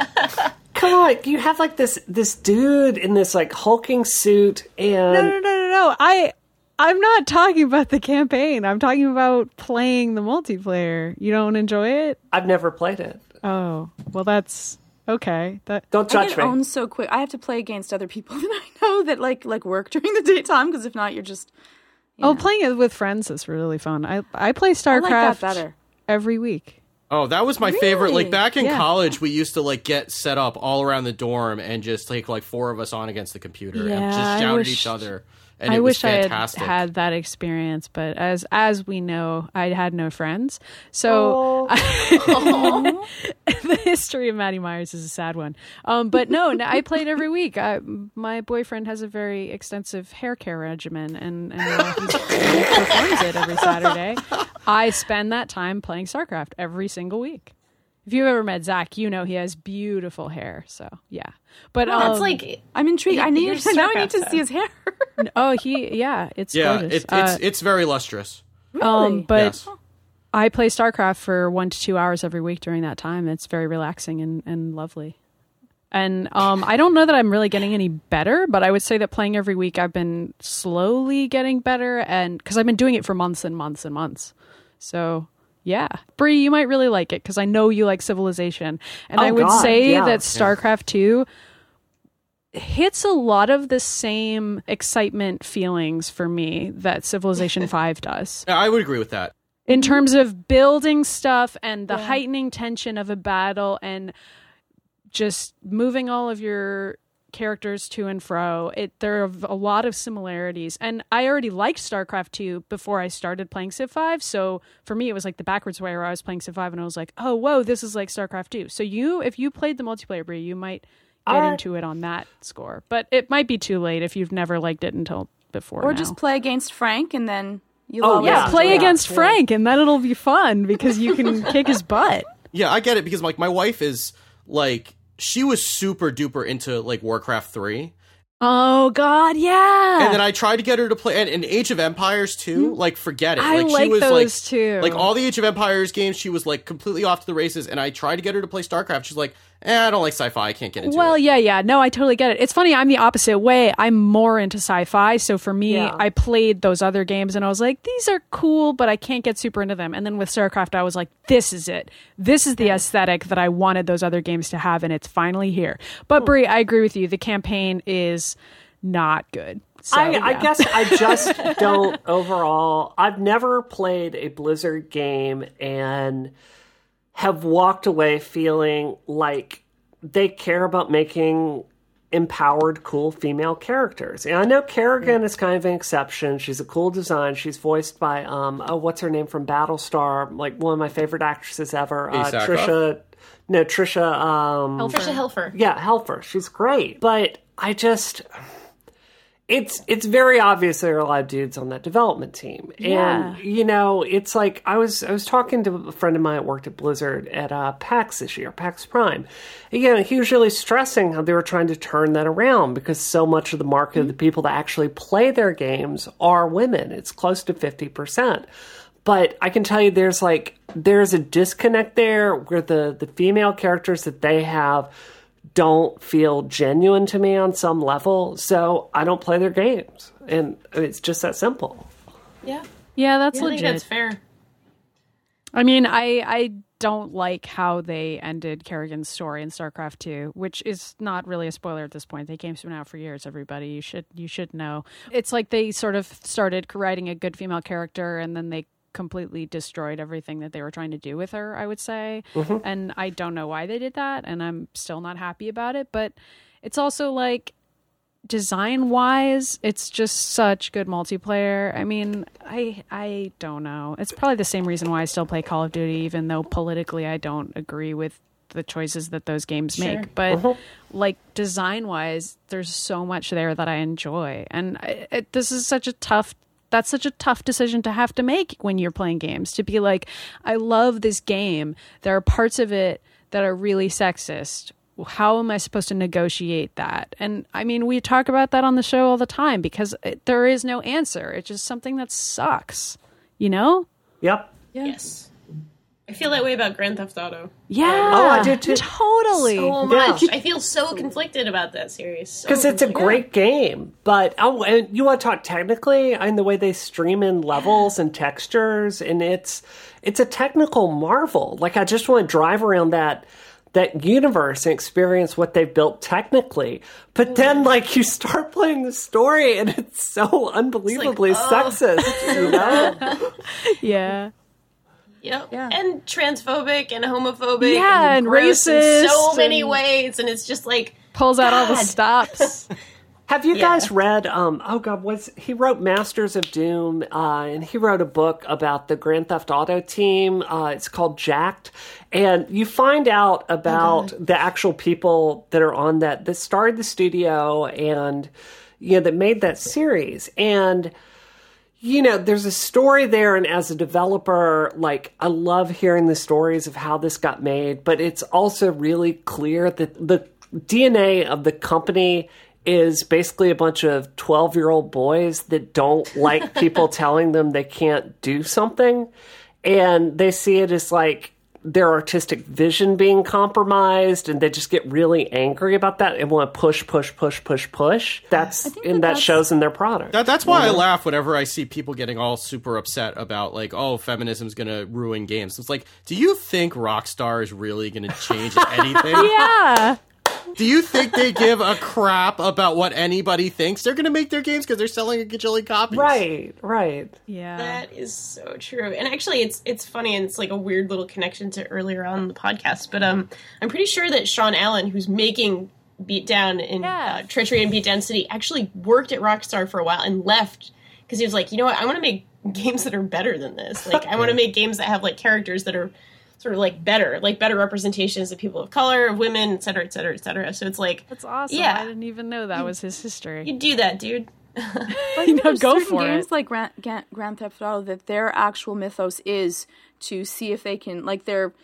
Come on, you have like this this dude in this like hulking suit and no, no, no, no, no. I I'm not talking about the campaign. I'm talking about playing the multiplayer. You don't enjoy it? I've never played it. Oh, well, that's okay. That Don't I judge get me. owned so quick. I have to play against other people that I know that like like work during the daytime because if not, you're just oh, playing it with friends is really fun. I I play I StarCraft like better. every week. Oh, that was my favorite. Like back in Yeah. college, we used to like get set up all around the dorm and just take like four of us on against the computer and just shout at each other. And I it was wish I had had that experience, but as as we know, I had no friends. So the history of Maddie Myers is a sad one. Um, but no, no, I played every week. I, my boyfriend has a very extensive hair care regimen, and, and uh, he performs it every Saturday. I spend that time playing StarCraft every single week. If you've ever met Zach, you know he has beautiful hair. So yeah, but um, It's like I'm intrigued. I need You're now. I need to see his hair. oh he yeah, it's yeah, gorgeous. it, it's Uh, it's very lustrous. um, but yes. I play StarCraft for one to two hours every week during that time. It's very relaxing and, and lovely. And um, I don't know that I'm really getting any better, but I would say that playing every week, I've been slowly getting better, and because I've been doing it for months and months and months. So yeah, Brie, you might really like it because I know you like Civilization, and Oh, I would God, say yeah. that StarCraft Two hits a lot of the same excitement feelings for me that Civilization Five does. Yeah, I would agree with that. in terms of building stuff and the heightening tension of a battle and just moving all of your characters to and fro it there are a lot of similarities and i already liked starcraft 2 before i started playing civ 5 so for me it was like the backwards way where i was playing civ 5 and i was like oh whoa this is like starcraft 2 so you if you played the multiplayer Brie, you might get Alright. into it on that score but it might be too late if you've never liked it until before or now. just play against Frank and then you'll Oh, yeah. yeah, play Yeah. against Frank, and then it'll be fun because you can kick his butt. Yeah, I get it because like my wife is like she was super duper into like Warcraft 3. Oh God, yeah. and then I tried to get her to play and, and Age of Empires too. Mm-hmm. Like forget it. I like, she was those like too. like all the Age of Empires games. She was like completely off to the races, and I tried to get her to play StarCraft. She's like, eh, I don't like sci-fi. I can't get into well, it. yeah, yeah. No, I totally get it. It's funny. I'm the opposite way. I'm more into sci-fi. So for me, Yeah. I played those other games, and I was like, these are cool, but I can't get super into them. And then with StarCraft, I was like, this is it. This is the aesthetic that I wanted those other games to have, and it's finally here. But Brie, I agree with you. The campaign is not good. So, I, I guess I just don't overall. I've never played a Blizzard game and have walked away feeling like they care about making empowered, cool female characters. And I know Kerrigan is kind of an exception. She's a cool design. She's voiced by um oh what's her name from Battlestar, like one of my favorite actresses ever, uh, Tricia. No, Tricia. Um, Tricia Helfer. yeah, Helfer. She's great. But I just it's it's very obvious there are a lot of dudes on that development team. Yeah. And you know, it's like I was I was talking to a friend of mine that worked at Blizzard at uh, PAX this year, PAX Prime. Know, he was really stressing how they were trying to turn that around because so much of the market of the people that actually play their games are women. It's close to fifty percent. But I can tell you there's like there's a disconnect there where the the female characters that they have don't feel genuine to me on some level, so I don't play their games. And it's just that simple. Yeah, yeah, that's I think legit. that's fair. I mean, I I don't like how they ended Kerrigan's story in StarCraft 2, which is not really a spoiler at this point. The game's been out for years, everybody. You should you should know. It's like they sort of started writing a good female character and then they completely destroyed everything that they were trying to do with her, I would say. Mm-hmm. And I don't know why they did that, and I'm still not happy about it. But it's also like design wise, it's just such good multiplayer. I mean, I I don't know. It's probably the same reason why I still play Call of Duty, even though politically I don't agree with the choices that those games make. But like design wise, there's so much there that I enjoy, and I, it, this is such a tough. That's such a tough decision to have to make when you're playing games. To be like, I love this game. There are parts of it that are really sexist how am I supposed to negotiate that? And I mean, we talk about that on the show all the time because it, there is no answer. It's just something that sucks, you know? Yep. Yes. I feel that way about Grand Theft Auto. Yeah. Oh, I do too. Totally. So much. I feel so conflicted about that series. So Because it's a conflicted. great game, but oh, and you want to talk technically and the way they stream in levels and textures, and it's it's a technical marvel. Like I just want to drive around that that universe and experience what they've built technically. But mm. then, like, you start playing the story, and it's so unbelievably oh. sexist. You know? yeah. Yep. Yeah. And transphobic and homophobic. Yeah, and racist. in so many and- ways, and it's just like Pulls out all the stops. Have you Yeah. guys read? Um, oh God, was he wrote Masters of Doom, uh, and he wrote a book about the Grand Theft Auto team. Uh, it's called Jacked, and you find out about the actual people that are on that that started the studio and you know that made that series and you know, there's a story there, and as a developer, like, I love hearing the stories of how this got made, but it's also really clear that the DNA of the company is basically a bunch of 12 year old boys that don't like people telling them they can't do something. And they see it as like their artistic vision being compromised, and they just get really angry about that and want to push, push, push, push, push. That's, think and that that shows in their product. That, that's why I laugh whenever I see people getting all super upset about like, oh, feminism's gonna ruin games. It's like, do you think Rockstar is really gonna change anything? yeah. Do you think they give a crap about what anybody thinks? They're gonna make their games because they're selling a gajillion copies. Right, right. Yeah. That is so true. And actually it's it's funny and it's like a weird little connection to earlier on in the podcast. But um I'm pretty sure that Shawn Alleyne, who's making Beatdown in Yeah. uh, Treachery in Beatdown City, actually worked at Rockstar for a while and left because he was like, you know what, I want to make games that are better than this. Like I want to make games that have like characters that are sort of like better, like better representations of people of color, of women, et cetera, et cetera, et cetera. So it's like That's awesome. Yeah. I didn't even know that was his history. you do that, dude. you know, go for games it. like Grand, Grand, Grand Theft Auto that their actual mythos is to see if they can like their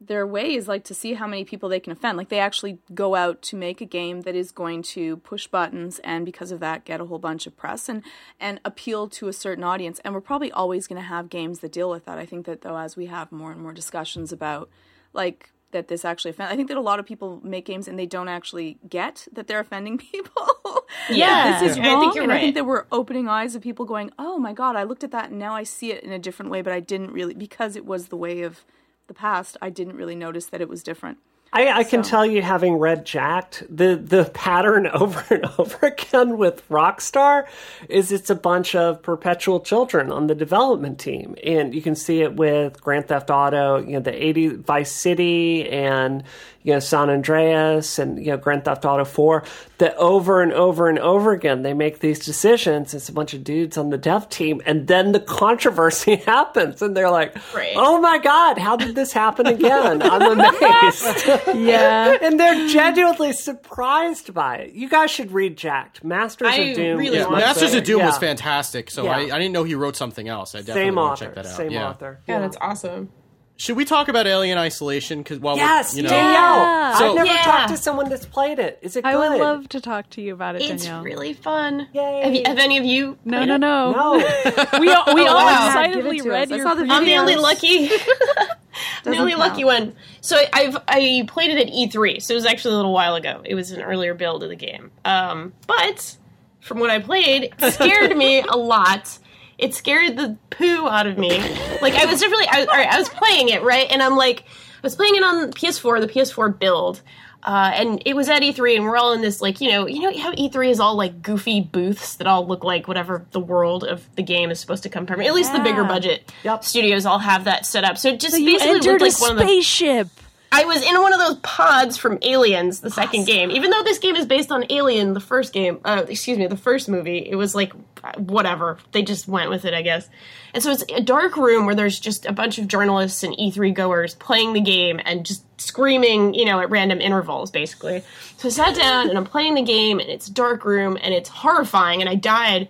their way is like to see how many people they can offend. Like they actually go out to make a game that is going to push buttons and because of that get a whole bunch of press and and appeal to a certain audience. And we're probably always going to have games that deal with that. I think that though as we have more and more discussions about like that this actually offend. I think that a lot of people make games and they don't actually get that they're offending people. Yeah. this is I wrong. think you're and I think that we're opening eyes of people going, "Oh my god, I looked at that and now I see it in a different way, but I didn't really because it was the way of the past. I didn't really notice that it was different." I, I can tell you, having read Jacked, the the pattern over and over again with Rockstar is it's a bunch of perpetual children on the development team, and you can see it with Grand Theft Auto, you know, the eighty Vice City, and you know San Andreas, and you know Grand Theft Auto Four. That over and over and over again, they make these decisions. It's a bunch of dudes on the dev team, and then the controversy happens, and they're like, Right. "Oh my god, how did this happen again?" I'm amazed. Yeah. and they're genuinely surprised by it. You guys should read Jacked. Masters I of Doom. really Yeah, want my. Masters of Doom was fantastic, so Yeah. I, I didn't know he wrote something else. I definitely Same want author. to check that out. Same yeah. author. Yeah, that's awesome. Should we talk about Alien Isolation? Because while Yes, we're, you know, Danielle. So- I've never Yeah. talked to someone that's played it. Is it good? I would love to talk to you about it, It's Danielle. really fun. Yay. Have, you, have any of you? no, played no, no, No. We all, we all wow. excitedly Give it to read us. your. The I'm the only lucky, the only count. lucky one. So I- I've I played it at E3, so it was actually a little while ago. It was an earlier build of the game, um, but from what I played, it scared me a lot. It scared the poo out of me. Like I was definitely, I, all right, I was playing it right, and I'm like, I was playing it on PS4, the PS4 build. Uh, and it was at E3, and we're all in this like you know you know how E3 is all like goofy booths that all look like whatever the world of the game is supposed to come from. At least the bigger budget Yep. studios all have that set up. So it just You basically looked like one of the spaceship. I was in one of those pods from Aliens, the second game. Even though this game is based on Alien, the first game, uh, excuse me, the first movie, it was like whatever. They just went with it, I guess. And so it's a dark room where there's just a bunch of journalists and E3 goers playing the game and just screaming, you know, at random intervals, basically. So I sat down and I'm playing the game, and it's a dark room and it's horrifying, and I died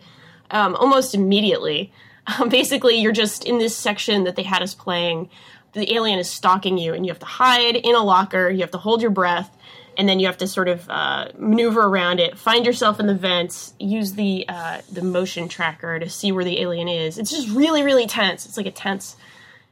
um, almost immediately. Um, basically, you're just in this section that they had us playing. The alien is stalking you, and you have to hide in a locker. You have to hold your breath, and then you have to sort of uh, maneuver around it. Find yourself in the vents. Use the uh, the motion tracker to see where the alien is. It's just really, really tense. It's like a tense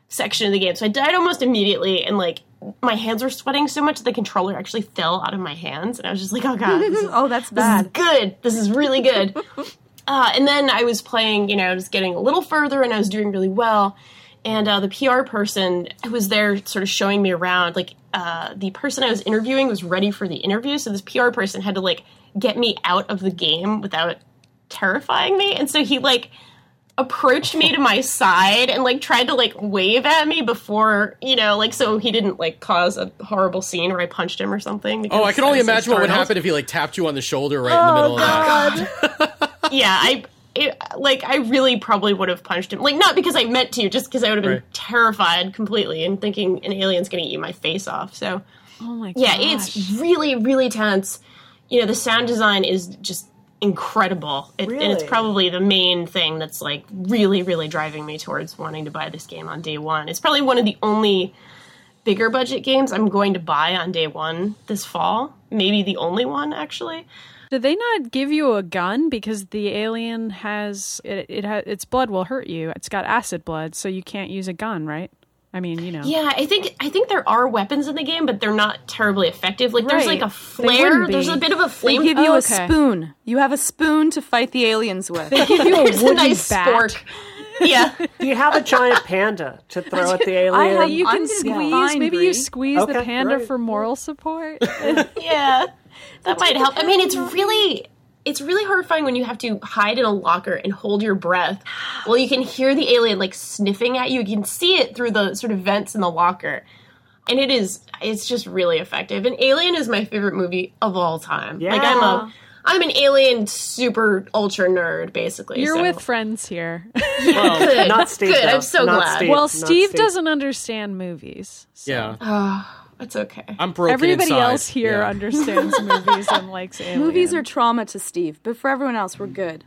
section of the game. So I died almost immediately, and like my hands were sweating so much that the controller actually fell out of my hands, and I was just like, "Oh god, this is Oh, that's this is bad. good. This is really good. uh, and then I was playing, you know, I was getting a little further and I was doing really well. And uh, the PR person who was there sort of showing me around, like, uh, the person I was interviewing was ready for the interview. So this PR person had to, like, get me out of the game without terrifying me. And so he, like, approached me to my side and like tried to like wave at me before you know like so he didn't like cause a horrible scene where I punched him or something. Oh, I can only was so imagine what would happen if he like tapped you on the shoulder right in the middle of that. yeah, I it, like I really probably would have punched him. Like not because I meant to, just because I would have been Right. terrified completely and thinking an alien's going to eat my face off. So Oh my god. yeah, it's really really tense. You know, the sound design is just incredible, it, and it's probably the main thing that's like really really driving me towards wanting to buy this game on day one. It's probably one of the only bigger budget games I'm going to buy on day one this fall. Maybe the only one actually. Did they not give you a gun because the alien has it? It has its blood will hurt you. It's got acid blood, so you can't use a gun, right? I mean, you know. Yeah, I think I think there are weapons in the game, but they're not terribly effective. Like there's like a flare. There's a bit of a They flame. give you Oh, a okay. spoon. You have a spoon to fight the aliens with. They give you a There's a wooden nice bat. spork. Yeah, Do you have a giant panda to throw at the alien? I have- You I'm can squeeze. fine, maybe Bree. you squeeze the panda right. for moral support. yeah, that might help. I mean, it's really it's really horrifying when you have to hide in a locker and hold your breath while you can hear the alien like sniffing at you. You can see it through the sort of vents in the locker. And it is it's just really effective. And Alien is my favorite movie of all time. Like I'm a I'm an alien super ultra nerd basically. You're so- with friends here. Well, Good. not Steve. Good, though. I'm so Not glad. Steve. well, Steve Steve. doesn't understand movies. so- Yeah, ah. It's okay. I'm broken Everybody inside. else here Yeah. understands movies and likes aliens. Movies are trauma to Steve, but for everyone else, we're good.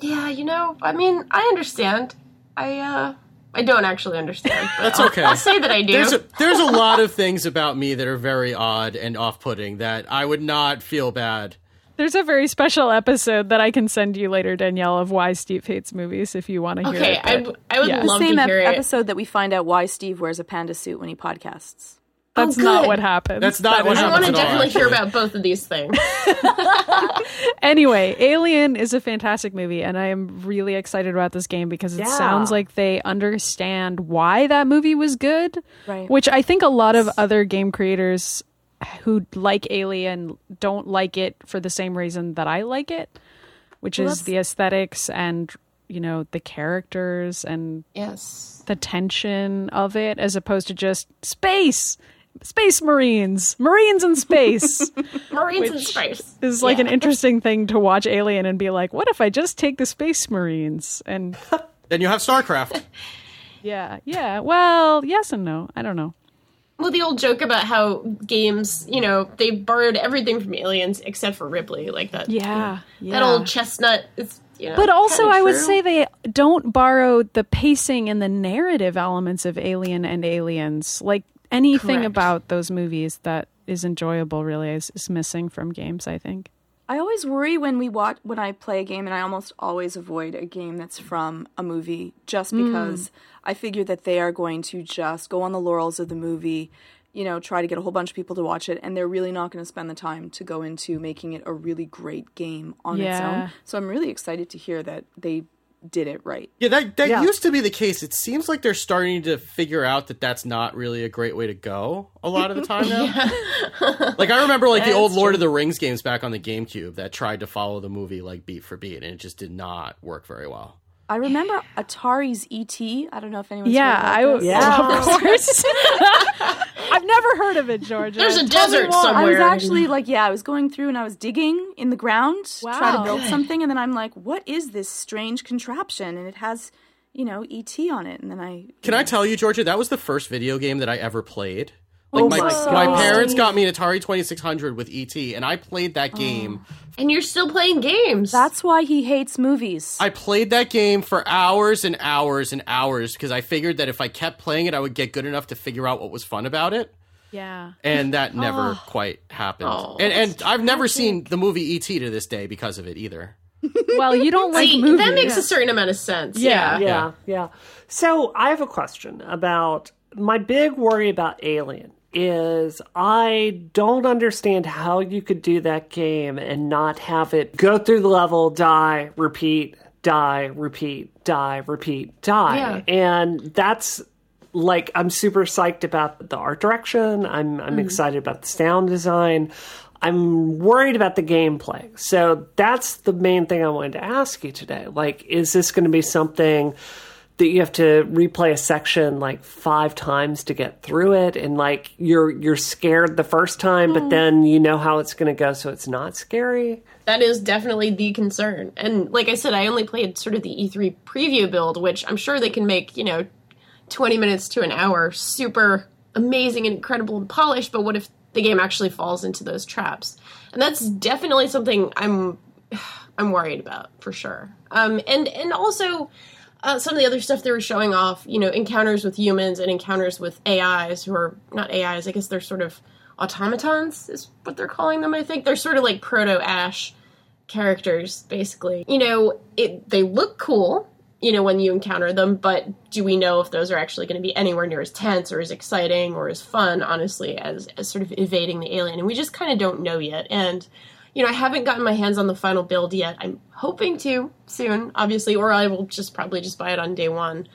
Yeah, you know, I mean, I understand. I uh I don't actually understand. But That's I'll- okay. I'll say that I do. There's a, there's a lot of things about me that are very odd and off-putting that I would not feel bad. There's a very special episode that I can send you later, Danielle, of why Steve hates movies if you want to hear okay, it. I, but I would yeah. love Same to ep- hear it. episode that we find out why Steve wears a panda suit when he podcasts. That's Oh, not what happens. That's not That what is- I want to at all, definitely hear about both of these things. Anyway, Alien is a fantastic movie, and I am really excited about this game because it Yeah. sounds like they understand why that movie was good. Right. Which I think a lot of other game creators who like Alien don't like it for the same reason that I like it, which Well, is the aesthetics and you know the characters and yes. the tension of it, as opposed to just space. Space Marines, Marines in space. Marines in space. is like Yeah. an interesting thing to watch Alien and be like, what if I just take the Space Marines? And Then you have StarCraft. yeah, yeah. Well, yes and no. I don't know. Well, the old joke about how games, you know, they borrowed everything from aliens except for Ripley, like that. Yeah, That old chestnut. It's you know. But also, kinda I would say they don't borrow the pacing and the narrative elements of Alien and Aliens. Like anything Correct. about those movies that is enjoyable really is, is missing from games. I think. I always worry when we watch when I play a game, and I almost always avoid a game that's from a movie, just hmm. because I figure that they are going to just go on the laurels of the movie, you know, try to get a whole bunch of people to watch it, and they're really not going to spend the time to go into making it a really great game on its own. So I'm really excited to hear that they did it right. Yeah, that that Yeah. used to be the case. It seems like they're starting to figure out that that's not really a great way to go a lot of the time now. like I remember like the That's old Lord true. of the Rings games back on the GameCube that tried to follow the movie like beat for beat and it just did not work very well. I remember Atari's ET. I don't know if anyone's Yeah, heard I about w- this. Yeah. of course. I've never heard of it, Georgia. There's a Tell desert somewhere. I was actually like, yeah, I was going through and I was digging in the ground to try to build something, and then I'm like, what is this strange contraption? And it has, you know, ET on it, and then I Can I tell you, Georgia, that was the first video game that I ever played. Like Oh my, my my parents got me an Atari 2600 with ET and I played that oh. game and you're still playing games. That's why he hates movies. I played that game for hours and hours and hours because I figured that if I kept playing it, I would get good enough to figure out what was fun about it. Yeah. And that never quite happened. Oh, and and I've never seen the movie E.T. to this day because of it either. Well, you don't like See, movies. that makes a certain amount of sense. Yeah. Yeah. Yeah, yeah. So I have a question about my big worry about Alien is I don't understand how you could do that game and not have it go through the level, die, repeat, die, repeat, die, repeat, die. Yeah. And that's like I'm super psyched about the art direction. I'm I'm hmm. excited about the sound design. I'm worried about the gameplay. So that's the main thing I wanted to ask you today. Like, is this going to be something that you have to replay a section like five times to get through it, and like you're you're scared the first time, but then you know how it's going to go, so it's not scary? That is definitely the concern. And like I said, I only played sort of the E3 preview build, which I'm sure they can make, you know, 20 minutes to an hour super amazing and incredible and polished, but what if the game actually falls into those traps? And that's definitely something I'm I'm worried about for sure. Um and and also uh, some of the other stuff they were showing off, you know, encounters with humans and encounters with AIs who are not AIs, I guess they're sort of automatons is what they're calling them, I think. They're sort of like proto Ash characters, basically. You know, it they look cool, you know, when you encounter them, but do we know if those are actually going to be anywhere near as tense or as exciting or as fun, honestly, as as sort of evading the alien? And we just kind of don't know yet. And you know, I haven't gotten my hands on the final build yet. I'm hoping to soon, obviously, or I will just probably just buy it on day one.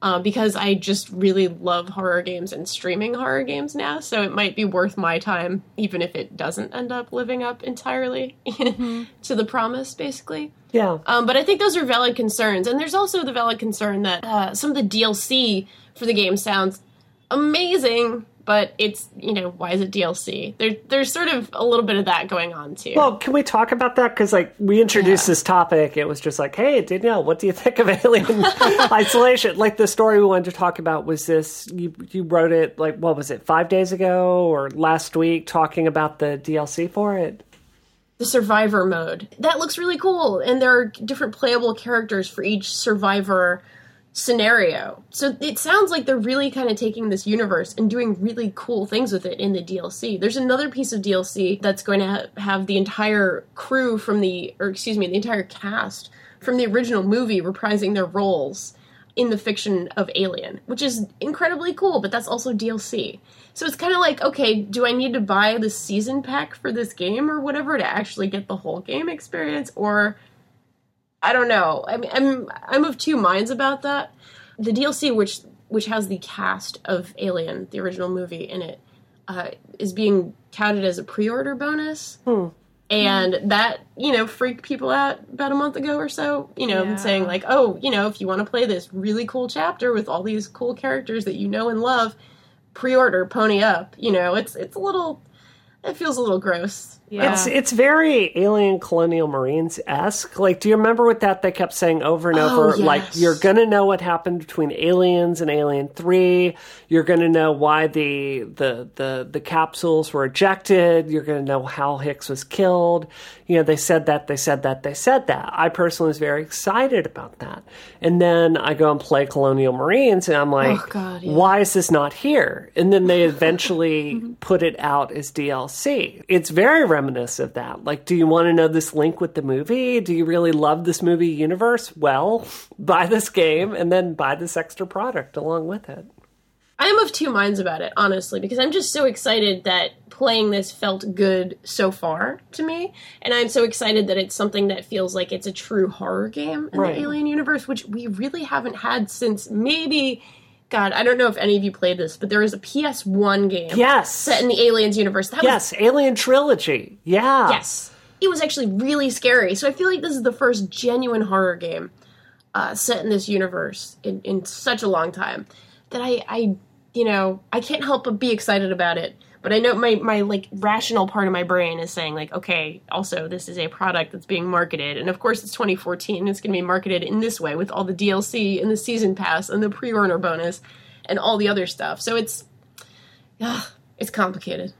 Uh, because I just really love horror games and streaming horror games now, so it might be worth my time, even if it doesn't end up living up entirely to the promise, basically. Yeah. Um, but I think those are valid concerns, and there's also the valid concern that uh, some of the DLC for the game sounds amazing, but it's you know why is it DLC? There, there's sort of a little bit of that going on too. Well, can we talk about that? Because like we introduced Yeah. this topic, it was just like, "Hey, Danielle, what do you think of Alien Isolation?" Like the story we wanted to talk about was this. You you wrote it like what was it five days ago or last week, talking about the DLC for it. the survivor mode. That looks really cool. And there are different playable characters for each survivor scenario. So it sounds like they're really kind of taking this universe and doing really cool things with it in the DLC. There's another piece of DLC that's going to ha- have the entire crew from the, or excuse me, the entire cast from the original movie reprising their roles in the fiction of Alien, which is incredibly cool, but that's also DLC. So it's kind of like, okay, do I need to buy the season pack for this game or whatever to actually get the whole game experience or I don't know. I mean, I'm I'm of two minds about that. The DLC which which has the cast of Alien, the original movie in it, uh, is being counted as a pre-order bonus. And that, you know, freaked people out about a month ago or so, you know, Yeah. saying like, oh, you know, if you want to play this really cool chapter with all these cool characters that you know and love, pre-order, pony up. You know, it's it's a little, it feels a little gross. Yeah. It's it's very Alien Colonial Marines esque. Like, do you remember what that they kept saying over and Oh, over? Like, you're gonna know what happened between Aliens and Alien Three. You're gonna know why the the the the capsules were ejected. You're gonna know how Hicks was killed. You know, they said that, they said that, they said that. I personally was very excited about that. And then I go and play Colonial Marines, and I'm oh, like, Oh, God, yeah. why is this not here? And then they eventually put it out as DLC. It's very of that. Like, do you want to know this link with the movie? Do you really love this movie universe? Well, buy this game and then buy this extra product along with it. I'm of two minds about it, honestly, because I'm just so excited that playing this felt good so far to me, and I'm so excited that it's something that feels like it's a true horror game in Right. the Alien universe, which we really haven't had since maybe. God, I don't know if any of you played this, but there was a PS1 game Yes. set in the Aliens universe. That was Yes, Alien Trilogy. Yeah. Yes. It was actually really scary. So I feel like this is the first genuine horror game uh, set in this universe in, in such a long time that I, I, you know, I can't help but be excited about it. But I know my, my like rational part of my brain is saying like, okay, also this is a product that's being marketed, and of course it's 2014, and it's going to be marketed in this way with all the DLC and the season pass and the pre-order bonus and all the other stuff. So it's, ah, it's complicated.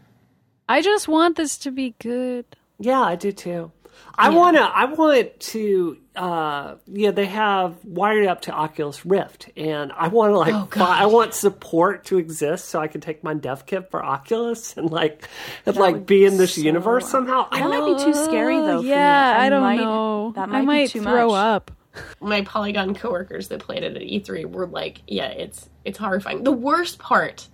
I just want this to be good. Yeah, I do too. I wanna I want to uh yeah, they have wired up to Oculus Rift and I wanna like Oh, fi- I want support to exist so I can take my dev kit for Oculus and like and like be in this so- universe somehow. I That might be too scary though. for me. yeah, I, don't might- know. That might, I might be too throw much. up. my polygon coworkers that played it at E3 were like, yeah, it's it's horrifying. The worst part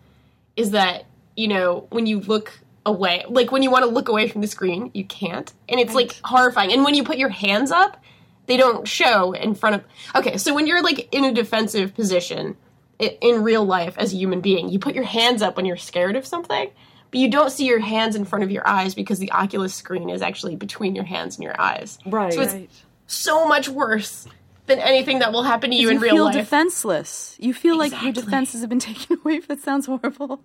is that, you know, when you look away, like when you want to look away from the screen, you can't. And it's like horrifying. And when you put your hands up, they don't show in front of Okay, so when you're like in a defensive position in real life as a human being, you put your hands up when you're scared of something. But you don't see your hands in front of your eyes because the Oculus screen is actually between your hands and your eyes. Right. So it's so much worse than anything that will happen to you You, in real life. You feel defenseless. You feel like your defenses have been taken away. That sounds horrible.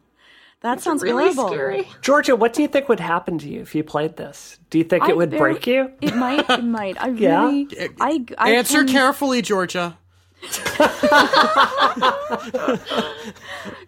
That sounds really horrible. scary. Georgia, what do you think would happen to you if you played this? Do you think I it would very- break you? It might. It might. I Yeah? really. I, I Answer can- carefully, Georgia.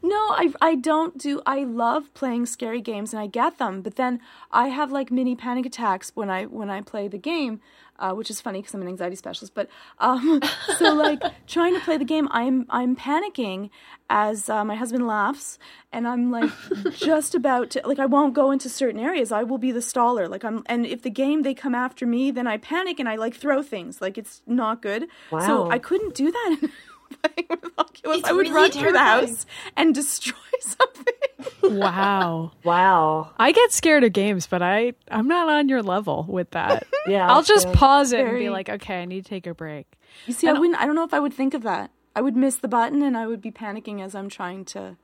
No, I I don't do. I love playing scary games and I get them, but then I have like mini panic attacks when I when I play the game, uh, which is funny because I'm an anxiety specialist. But um, so like trying to play the game, I'm I'm panicking as uh, my husband laughs, and I'm like just about to like I won't go into certain areas. I will be the staller. Like I'm, and if the game they come after me, then I panic and I like throw things. Like it's not good. Wow. So I couldn't do that. Playing with Oculus, It's I would really run through the house and destroy something. Wow. Wow. I get scared of games, but I I'm not on your level with that. Yeah. I'll just yeah. pause it and be like, okay, I need to take a break. You see, I wouldn't. I don't know if I would think of that. I would miss the button, and I would be panicking as I'm trying to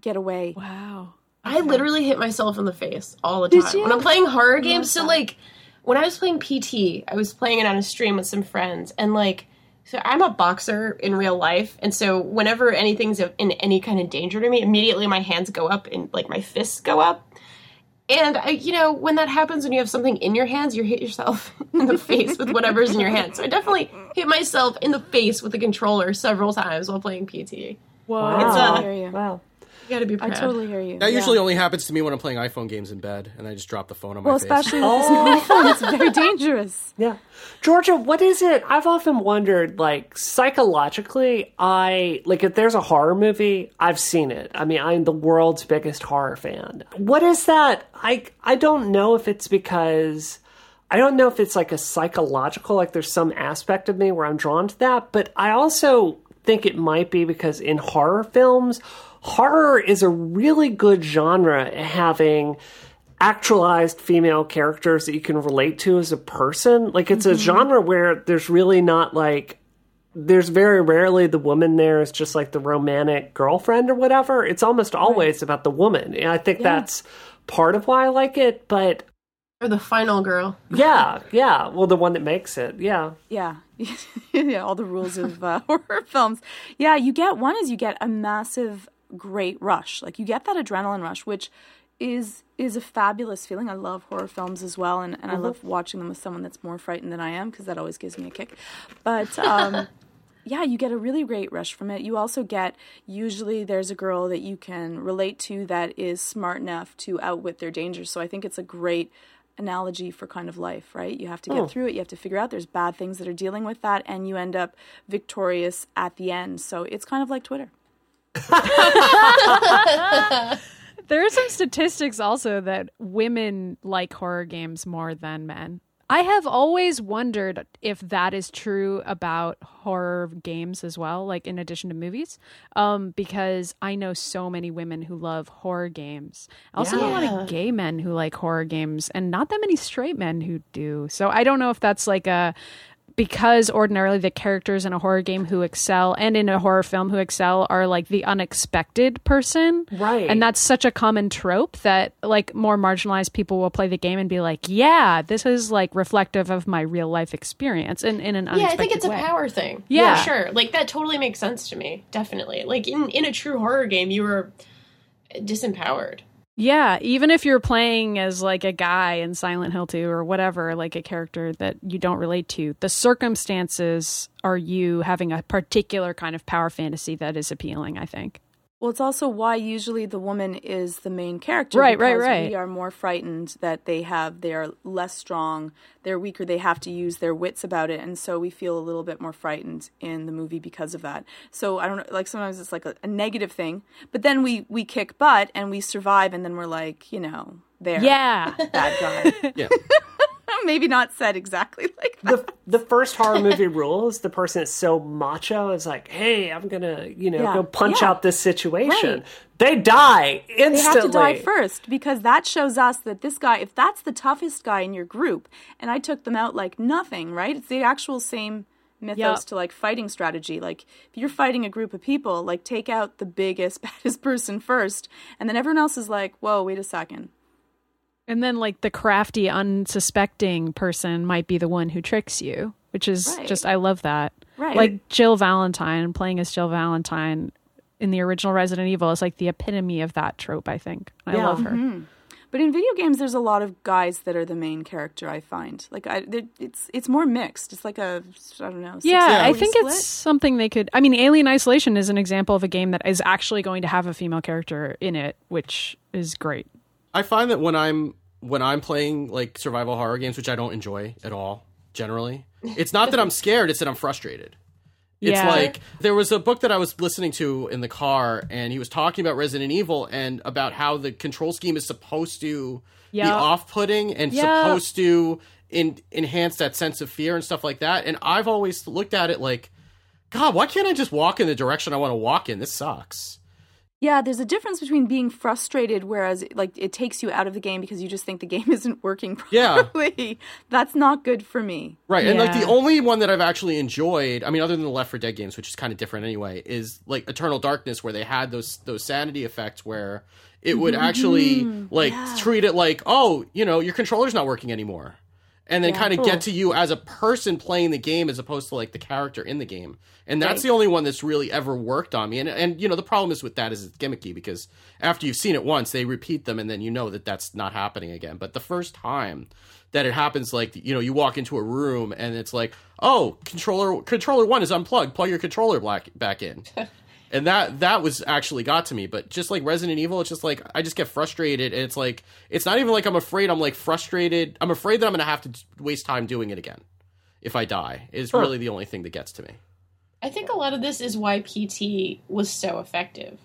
get away. Wow. I literally hit myself in the face all the Did time you? when I'm playing horror games. So like when I was playing PT, I was playing it on a stream with some friends, and like so I'm a boxer in real life, and so whenever anything's in any kind of danger to me, immediately my hands go up and like my fists go up. And I, you know, when that happens, when you have something in your hands, you hit yourself in the face with whatever's in your hand. So I definitely hit myself in the face with the controller several times while playing PT. Whoa. It's uh. Wow. You got to be I totally hear you. That yeah. usually only happens to me when I'm playing iPhone games in bed, and I just drop the phone on my well, face. Well, especially with oh. this new phone, it's very dangerous. Yeah. Georgia, what is it? I've often wondered, like, psychologically, I, like, if there's a horror movie, I've seen it. I mean, I'm the world's biggest horror fan. What is that? I, I don't know if it's because, I don't know if it's like a psychological, like, there's some aspect of me where I'm drawn to that, but I also think it might be because in horror films, horror is a really good genre having actualized female characters that you can relate to as a person. Like it's a genre where there's really not like there's very rarely the woman there is just like the romantic girlfriend or whatever. It's almost always about the woman. And I think that's part of why I like it, but Or the final girl. yeah, yeah, well the one that makes it. Yeah. Yeah, yeah. All the rules of uh, horror films. Yeah, you get one is you get a massive, great rush. Like you get that adrenaline rush, which is is a fabulous feeling. I love horror films as well, and, and I love watching them with someone that's more frightened than I am because that always gives me a kick. But um, yeah, you get a really great rush from it. You also get usually there's a girl that you can relate to that is smart enough to outwit their dangers. So I think it's a great analogy for kind of life, right? You have to get through it. You have to figure out there's bad things that are dealing with that, and you end up victorious at the end. So it's kind of like Twitter. There are some statistics also that women like horror games more than men. I have always wondered if that is true about horror games as well, like in addition to movies, um, because I know so many women who love horror games. I also know a lot of gay men who like horror games, and not that many straight men who do. So I don't know if that's like a because ordinarily the characters in a horror game who excel and in a horror film who excel are like the unexpected person. Right. And that's such a common trope that like more marginalized people will play the game and be like, yeah, this is like reflective of my real life experience in, in an unexpected way Yeah, I think it's a power thing. Yeah. For sure. Like that totally makes sense to me. Definitely. Like in in a true horror game, you were disempowered. Yeah, even if you're playing as like a guy in Silent Hill 2 or whatever, like a character that you don't relate to, the circumstances are you having a particular kind of power fantasy that is appealing, I think. Well, it's also why usually the woman is the main character. Right, right, right. We are more frightened that they have, they are less strong, they're weaker, they have to use their wits about it. And so we feel a little bit more frightened in the movie because of that. So I don't know, like sometimes it's like a, a negative thing, but then we, we kick butt and we survive and then we're like, you know, there. Yeah. Bad guy. Yeah. Maybe not said exactly like that. the the first horror movie rules, the person is so macho is like, hey, I'm gonna, you know, Yeah. go punch Yeah. out this situation. Right. They die instantly. They have to die first because that shows us that this guy, if that's the toughest guy in your group, and I took them out like nothing, right? It's the actual same mythos Yep. to like fighting strategy. Like if you're fighting a group of people, like take out the biggest, baddest person first, and then everyone else is like, whoa, wait a second. And then like the crafty, unsuspecting person might be the one who tricks you, which is Right. just I love that. Right. Like Jill Valentine playing as Jill Valentine in the original Resident Evil is like the epitome of that trope, I think. I Yeah. love her. Mm-hmm. But in video games, there's a lot of guys that are the main character. I find like I, it's it's more mixed. It's like a I don't know. Yeah, I think split. it's something they could. I mean, Alien Isolation is an example of a game that is actually going to have a female character in it, which is great. I find that when I'm when I'm playing like survival horror games, which I don't enjoy at all, generally, it's not that I'm scared; it's that I'm frustrated. It's Yeah. like there was a book that I was listening to in the car, and he was talking about Resident Evil and about how the control scheme is supposed to be off-putting and Yeah. supposed to in, enhance that sense of fear and stuff like that. And I've always looked at it like, God, why can't I just walk in the direction I want to walk in? This sucks. Yeah, there's a difference between being frustrated, whereas like it takes you out of the game because you just think the game isn't working properly. Yeah. properly. That's not good for me. Right, and like the only one that I've actually enjoyed, I mean, other than the Left 4 Dead games, which is kind of different anyway, is like Eternal Darkness, where they had those those sanity effects where it would mm-hmm. actually like treat it like, oh, you know, your controller's not working anymore, and then kind of get to you as a person playing the game as opposed to like the character in the game, and that's the only one that's really ever worked on me. And and you know, the problem is with that is it's gimmicky because after you've seen it once, they repeat them, and then you know that that's not happening again. But the first time that it happens like you know you walk into a room and it's like oh controller controller one is unplugged. Plug your controller back back in and that that was actually got to me but just like resident evil it's just like i just get frustrated and it's like it's not even like i'm afraid i'm like frustrated i'm afraid that i'm gonna have to waste time doing it again if i die is really the only thing that gets to me I think a lot of this is why PT was so effective.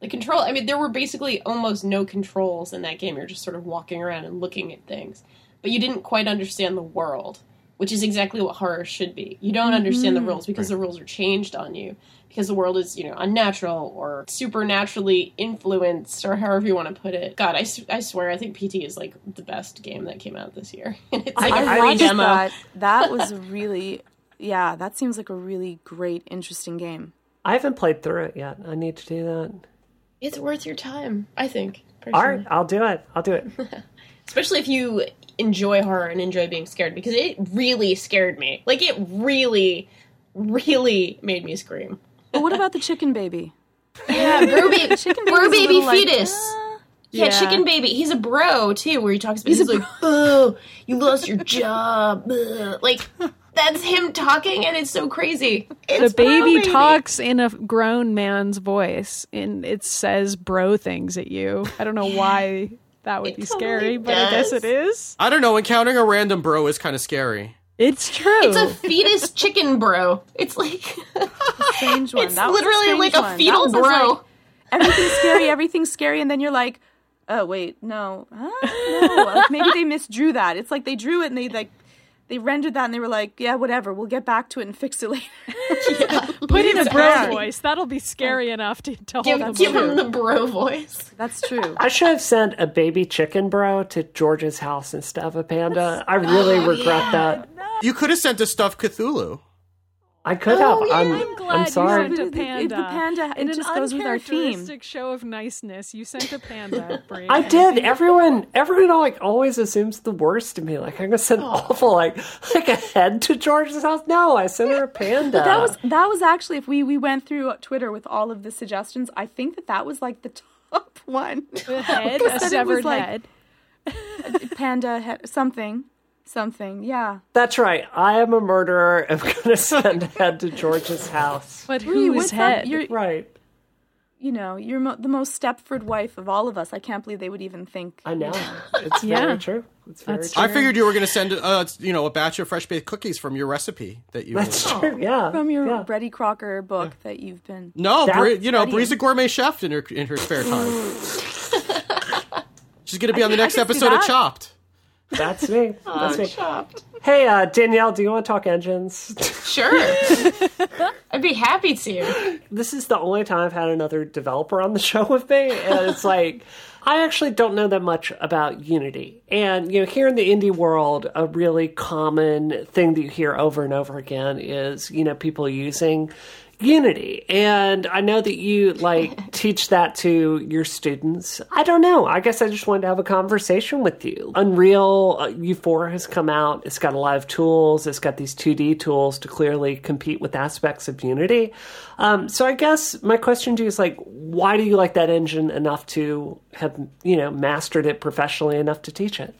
The control, I mean, there were basically almost no controls in that game. You're just sort of walking around and looking at things. But you didn't quite understand the world, which is exactly what horror should be. You don't understand the mm-hmm. rules because the rules are changed on you. Because the world is, you know, unnatural or supernaturally influenced, or however you want to put it. God, I I swear, I think PT is like the best game that came out this year. And it's like a I free watched demo. that. That was really, yeah, that seems like a really great, interesting game. I haven't played through it yet. I need to do that. It's worth your time, I think. All personally. right, I'll do it. I'll do it. especially if you enjoy horror and enjoy being scared because it really scared me. Like it really really made me scream. But what about the chicken baby? yeah bro baby Chicken bro baby little like, fetus. "Ah." yeah, Yeah. chicken baby. He's a bro too where he talks about he's, like oh you lost your job like that's him talking and it's so crazy. It's the Bro baby, talks in a grown man's voice and it says bro things at you. I don't know why that would It be totally scary, but I guess it is. i don't know encountering a random bro is kind of scary It's true. it's a fetus chicken bro it's like strange one. it's That was a literally strange like a one. That fetal was bro like, everything's scary, everything's scary, and then you're like, oh wait, no, huh? no. Like, maybe they misdrew that. It's like they drew it and they like, they rendered that and they were like, yeah, whatever, we'll get back to it and fix it later. Put in a bro scary. voice. That'll be scary enough to, to Give, hold give them. him the bro voice. That's true. I should have sent a baby chicken bro to George's house instead of a panda. I really oh, regret that. You could have sent a stuffed Cthulhu. I could have. Oh, yeah. I'm, I'm glad I'm sorry. you sent a It- it- the panda. panda, it In an just goes with our theme. show of niceness, you sent a panda. Bree. I did. Everyone, everyone, like always assumes the worst to me. Like I'm gonna send awful, like like a head to George's house. No, I sent her a panda. That was that was actually if we we went through Twitter with all of the suggestions, I think that that was like the top one. A head, a then it severed was like- head. Panda he- something, something. Yeah. That's right. I am a murderer. I'm gonna send a head to George's house. But Bree, whose what's head? You're Right. you know you're mo- the most Stepford wife of all of us. I can't believe they would even think. I know. It's Yeah. very true. It's very That's true. I figured you were going to send, uh, you know, a batch of fresh baked cookies from your recipe that you. That's made. true. Yeah. From your yeah. Brady Crocker book that you've been. No, That- Bree, you know, Studying. Bree's a gourmet chef in her in her spare time. She's going to be on the I next can episode of. Chopped. That's me. That's me. Chopped. Hey, uh, Danielle, do you want to talk engines? Sure. I'd be happy to. this is the only time I've had another developer on the show with me, and it's like I actually don't know that much about Unity. And you know, here in the indie world, a really common thing that you hear over and over again is you know people using Unity. And I know that you like teach that to your students. I don't know. I guess I just wanted to have a conversation with you. Unreal uh, UE4 has come out. It's got a lot of tools. It's got these 2D tools to clearly compete with aspects of Unity. Um, so I guess my question to you is like, why do you like that engine enough to have, you know, mastered it professionally enough to teach it?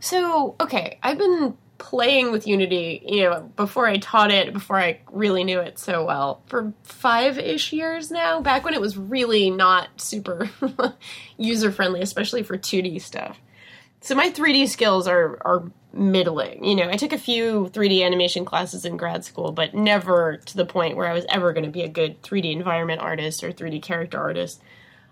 So, okay, I've been playing with Unity, you know, before I taught it, before I really knew it so well, for five ish years now, back when it was really not super user friendly, especially for 2D stuff. So my 3D skills are, are middling. You know, I took a few 3D animation classes in grad school, but never to the point where I was ever going to be a good 3D environment artist or 3D character artist.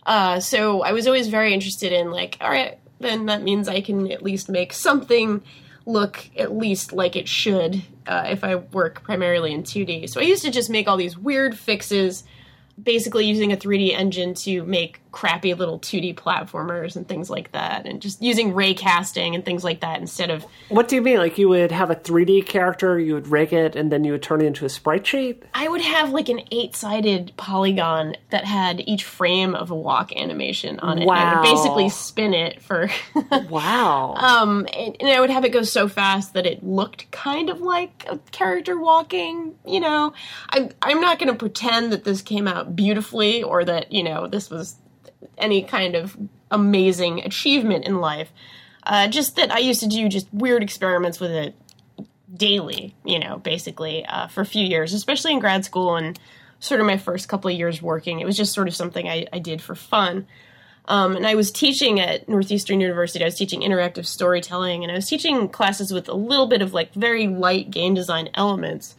Uh, so I was always very interested in like, all right, then that means I can at least make something look at least like it should uh, if I work primarily in 2D. So I used to just make all these weird fixes, basically using a 3D engine to make crappy little 2D platformers and things like that, and just using ray casting and things like that instead of What do you mean? Like you would have a 3D character, you would rig it, and then you would turn it into a sprite sheet? I would have like an eight sided polygon that had each frame of a walk animation on it. And I would basically spin it for Wow. um and, and I would have it go so fast that it looked kind of like a character walking, you know. I'm I'm not gonna pretend that this came out beautifully or that, you know, this was any kind of amazing achievement in life. Uh, just that I used to do just weird experiments with it daily, you know, basically uh, for a few years, especially in grad school and sort of my first couple of years working. It was just sort of something I, I did for fun. Um, and I was teaching at Northeastern University. I was teaching interactive storytelling, and I was teaching classes with a little bit of like very light game design elements.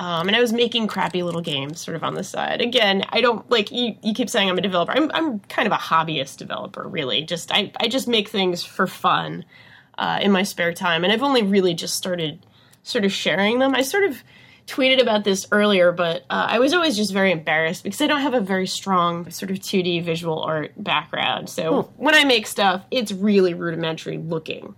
Um, and I was making crappy little games sort of on the side. Again, I don't like you. You keep saying I'm a developer. I'm I'm kind of a hobbyist developer, really. Just I I just make things for fun uh, in my spare time, and I've only really just started sort of sharing them. I sort of tweeted about this earlier, but uh, I was always just very embarrassed because I don't have a very strong sort of 2D visual art background. So when I make stuff, it's really rudimentary looking.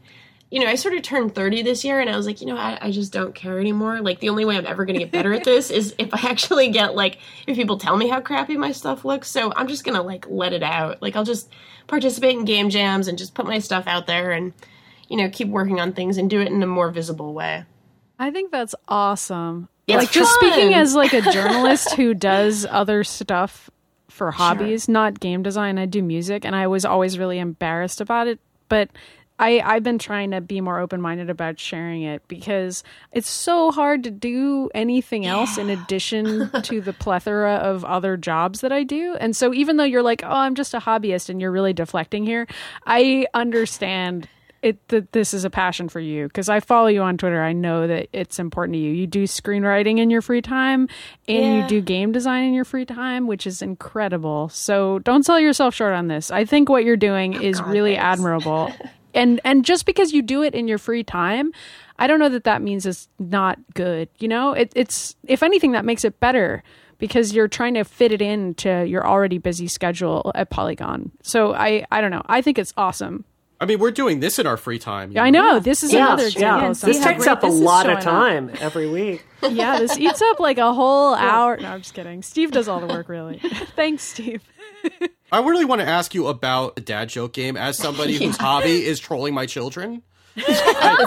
You know, I sort of turned 30 this year and I was like, you know, I, I just don't care anymore. Like, the only way I'm ever going to get better at this is if I actually get, like, if people tell me how crappy my stuff looks. So I'm just going to, like, let it out. Like, I'll just participate in game jams and just put my stuff out there and, you know, keep working on things and do it in a more visible way. I think that's awesome. It's like just speaking as like a journalist who does other stuff for hobbies, not game design. I do music and I was always really embarrassed about it, but I, I've been trying to be more open minded about sharing it because it's so hard to do anything else in addition to the plethora of other jobs that I do. And so even though you're like, oh, I'm just a hobbyist and you're really deflecting here, I understand it that this is a passion for you because I follow you on Twitter. I know that it's important to you. You do screenwriting in your free time and Yeah. you do game design in your free time, which is incredible. So don't sell yourself short on this. I think what you're doing oh, is God, really thanks. admirable. and and just because you do it in your free time, I don't know that that means it's not good. You know, it, it's if anything that makes it better because you're trying to fit it into your already busy schedule at Polygon. So I I don't know. I think it's awesome. I mean, we're doing this in our free time. you I know? know this is Yeah, another yeah. example. of This something- takes up a this is lot of showing up. time every week. yeah, this eats up like a whole hour. No, I'm just kidding. Steve does all the work, really. Thanks, Steve. I really want to ask you about the dad joke game as somebody whose hobby is trolling my children. I,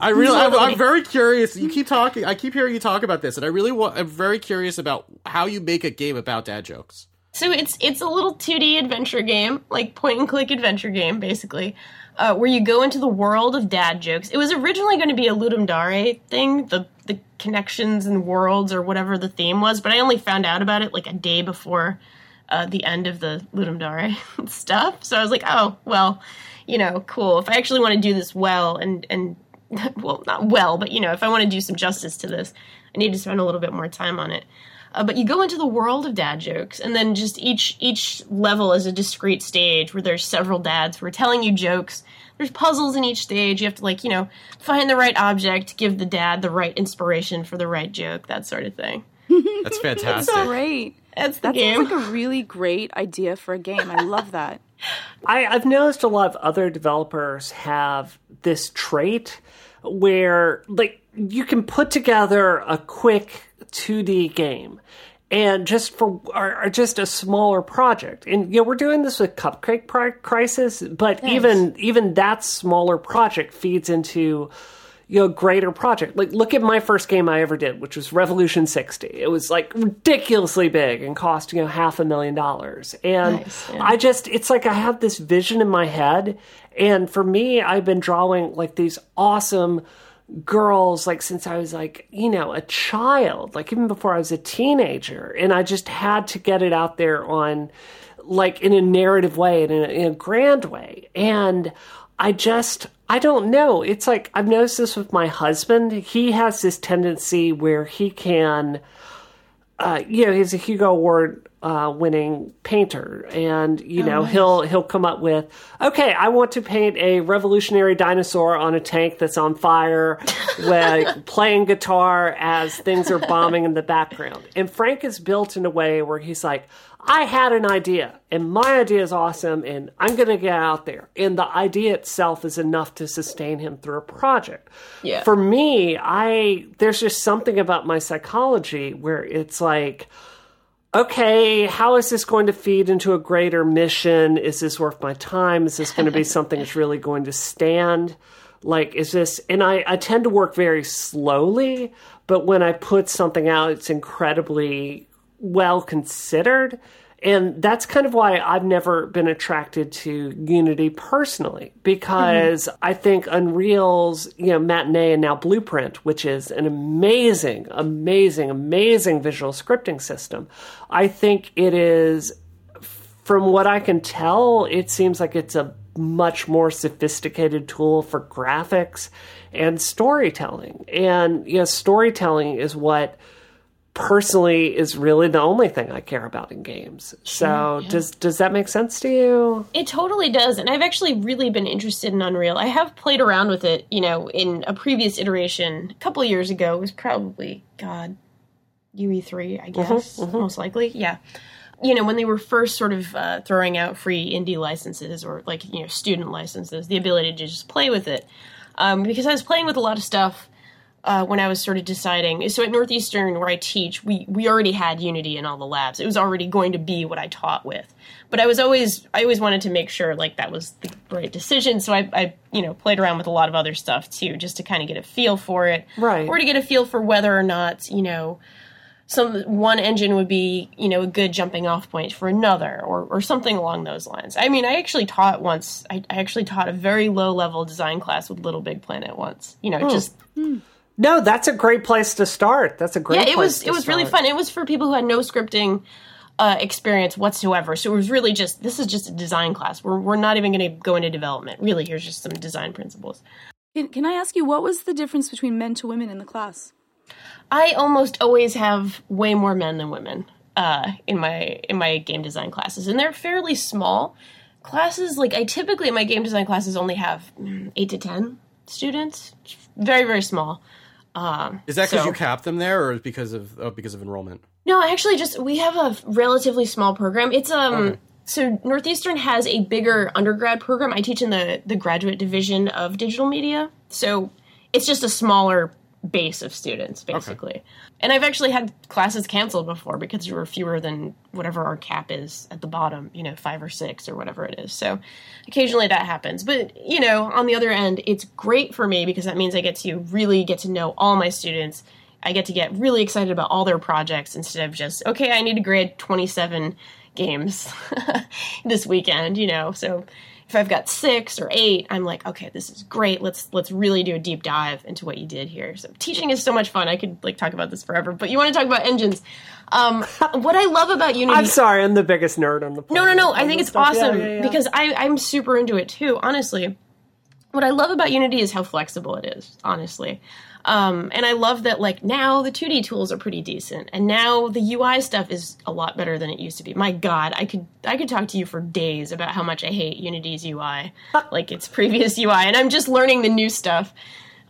I really, I'm, I'm very curious. You keep talking. I keep hearing you talk about this, and I really want. I'm very curious about how you make a game about dad jokes. So it's it's a little 2D adventure game, like point and click adventure game, basically, uh, where you go into the world of dad jokes. It was originally going to be a Ludum Dare thing, the the connections and worlds or whatever the theme was, but I only found out about it like a day before uh, the end of the Ludum Dare stuff. So I was like, oh well, you know, cool. If I actually want to do this well and and well, not well, but you know, if I want to do some justice to this, I need to spend a little bit more time on it. Uh, but you go into the world of dad jokes, and then just each each level is a discrete stage where there's several dads who are telling you jokes. There's puzzles in each stage. You have to like you know find the right object, give the dad the right inspiration for the right joke, that sort of thing. That's fantastic. that's Great. That's the That game. sounds like a really great idea for a game. I love that. I, I've noticed a lot of other developers have this trait where, like, you can put together a quick 2D game and just for or, or just a smaller project. And you know, we're doing this with Cupcake Crisis, but even even that smaller project feeds into you know, greater project. Like, look at my first game I ever did, which was Revolution 60. It was like ridiculously big and cost, you know, half a million dollars. And Nice, yeah. I just, it's like I have this vision in my head. And for me, I've been drawing like these awesome girls, like since I was like, you know, a child, like even before I was a teenager. And I just had to get it out there on, like, in a narrative way and in a, in a grand way. And I just, I don't know. It's like I've noticed this with my husband. He has this tendency where he can, uh, you know, he's a Hugo Award uh, winning painter, and you know he'll he'll come up with, okay, I want to paint a revolutionary dinosaur on a tank that's on fire, with playing guitar as things are bombing in the background. And Frank is built in a way where he's like, I had an idea, and my idea is awesome, and I'm going to get out there. And the idea itself is enough to sustain him through a project. Yeah. For me, I there's just something about my psychology where it's like, okay, how is this going to feed into a greater mission? Is this worth my time? Is this going to be something that's really going to stand? Like, is this, and I, I tend to work very slowly, but when I put something out, it's incredibly well considered. And that's kind of why I've never been attracted to Unity personally, because mm-hmm. I think Unreal's, you know, Matinee and now Blueprint, which is an amazing, amazing, amazing visual scripting system, I think it is, from what I can tell, it seems like it's a much more sophisticated tool for graphics and storytelling. And, you know, storytelling is what personally is really the only thing I care about in games. So does does that make sense to you? It totally does, and I've actually really been interested in Unreal. I have played around with it, you know, in a previous iteration a couple of years ago. It was probably God, UE3, I guess, most likely. Yeah, you know, when they were first sort of uh, throwing out free indie licenses or like you know student licenses, the ability to just play with it. Um, because I was playing with a lot of stuff uh, when I was sort of deciding. So at Northeastern, where I teach, we we already had Unity in all the labs. It was already going to be what I taught with. But I was always I always wanted to make sure like that was the right decision. So I, I you know played around with a lot of other stuff too, just to kind of get a feel for it, Right. Or to get a feel for whether or not you know some one engine would be you know a good jumping off point for another or or something along those lines. I mean, I actually taught once. I, I actually taught a very low level design class with Little Big Planet once. You know, just No, that's a great place to start. That's a great yeah, it place was to it was really fun. It was for people who had no scripting uh, experience whatsoever. So it was really just this is just a design class. We're we're not even going to go into development. Really, here's just some design principles. Can, can I ask you what was the difference between men to women in the class? I almost always have way more men than women uh, in my in my game design classes, and they're fairly small classes. Like I typically in my game design classes only have mm, eight to ten students, very very small. Um, Is that because so- you capped them there, or is because of oh, because of enrollment? No, actually, just we have a relatively small program. It's um. So Northeastern has a bigger undergrad program. I teach in the the graduate division of digital media. So it's just a smaller base of students, basically. And I've actually had classes canceled before because there were fewer than whatever our cap is at the bottom. You know, five or six or whatever it is. So occasionally that happens. But you know, on the other end, it's great for me because that means I get to really get to know all my students. I get to get really excited about all their projects instead of just, okay, I need to grade 27 games this weekend, you know. So if I've got 6 or 8, I'm like, okay, this is great. Let's let's really do a deep dive into what you did here. So teaching is so much fun. I could like talk about this forever, but you want to talk about engines. Um, what I love about Unity I'm sorry, I'm the biggest nerd on the Planet. no, no, no. I think it's stuff. Yeah, awesome yeah, yeah. because I, I'm super into it too. Honestly, what I love about Unity is how flexible it is. Honestly, um, and I love that like now the 2D tools are pretty decent, and now the UI stuff is a lot better than it used to be. My God, I could I could talk to you for days about how much I hate Unity's UI, like its previous UI, and I'm just learning the new stuff.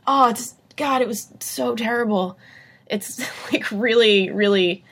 Oh, it's God, it was so terrible. It's like really, really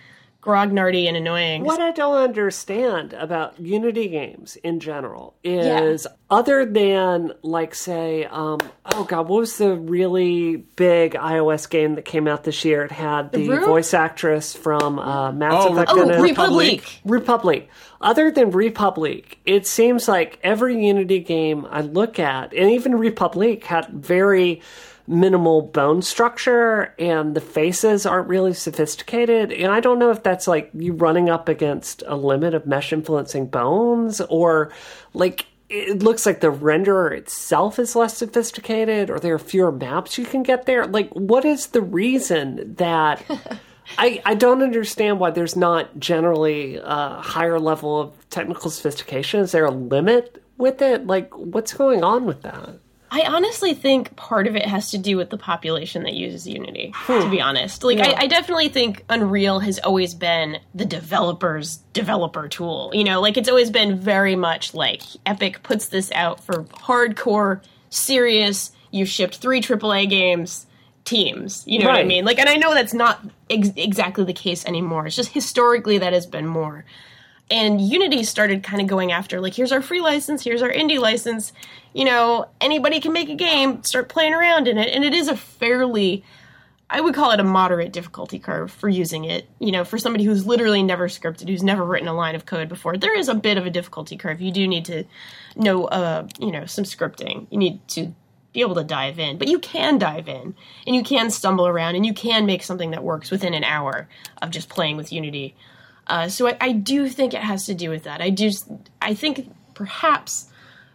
grognardy and annoying. What I don't understand about Unity games in general is other than, like, say, um, oh god, what was the really big iOS game that came out this year? It had the, Room? voice actress from uh, Mass Oh, Effect. Oh, in it. Republic. Republic. Other than Republic, it seems like every Unity game I look at, and even Republic had very minimal bone structure and the faces aren't really sophisticated. And I don't know if that's like you running up against a limit of mesh influencing bones or like it looks like the renderer itself is less sophisticated or there are fewer maps you can get there. Like, what is the reason that I, I don't understand why there's not generally a higher level of technical sophistication. Is there a limit with it? Like, what's going on with that? I honestly think part of it has to do with the population that uses Unity, to be hmm. honest. Like, I, I definitely think Unreal has always been the developer's developer tool. You know, like, it's always been very much like Epic puts this out for hardcore, serious, you shipped three AAA games teams. You know what I mean? Like, and I know that's not ex- exactly the case anymore. It's just historically that has been more and Unity started kind of going after like here's our free license, here's our indie license. You know, anybody can make a game, start playing around in it, and it is a fairly I would call it a moderate difficulty curve for using it. You know, for somebody who's literally never scripted, who's never written a line of code before, there is a bit of a difficulty curve. You do need to know, uh, you know, some scripting. You need to be able to dive in, but you can dive in and you can stumble around and you can make something that works within an hour of just playing with Unity. Uh, so I, I do think it has to do with that. I do. I think perhaps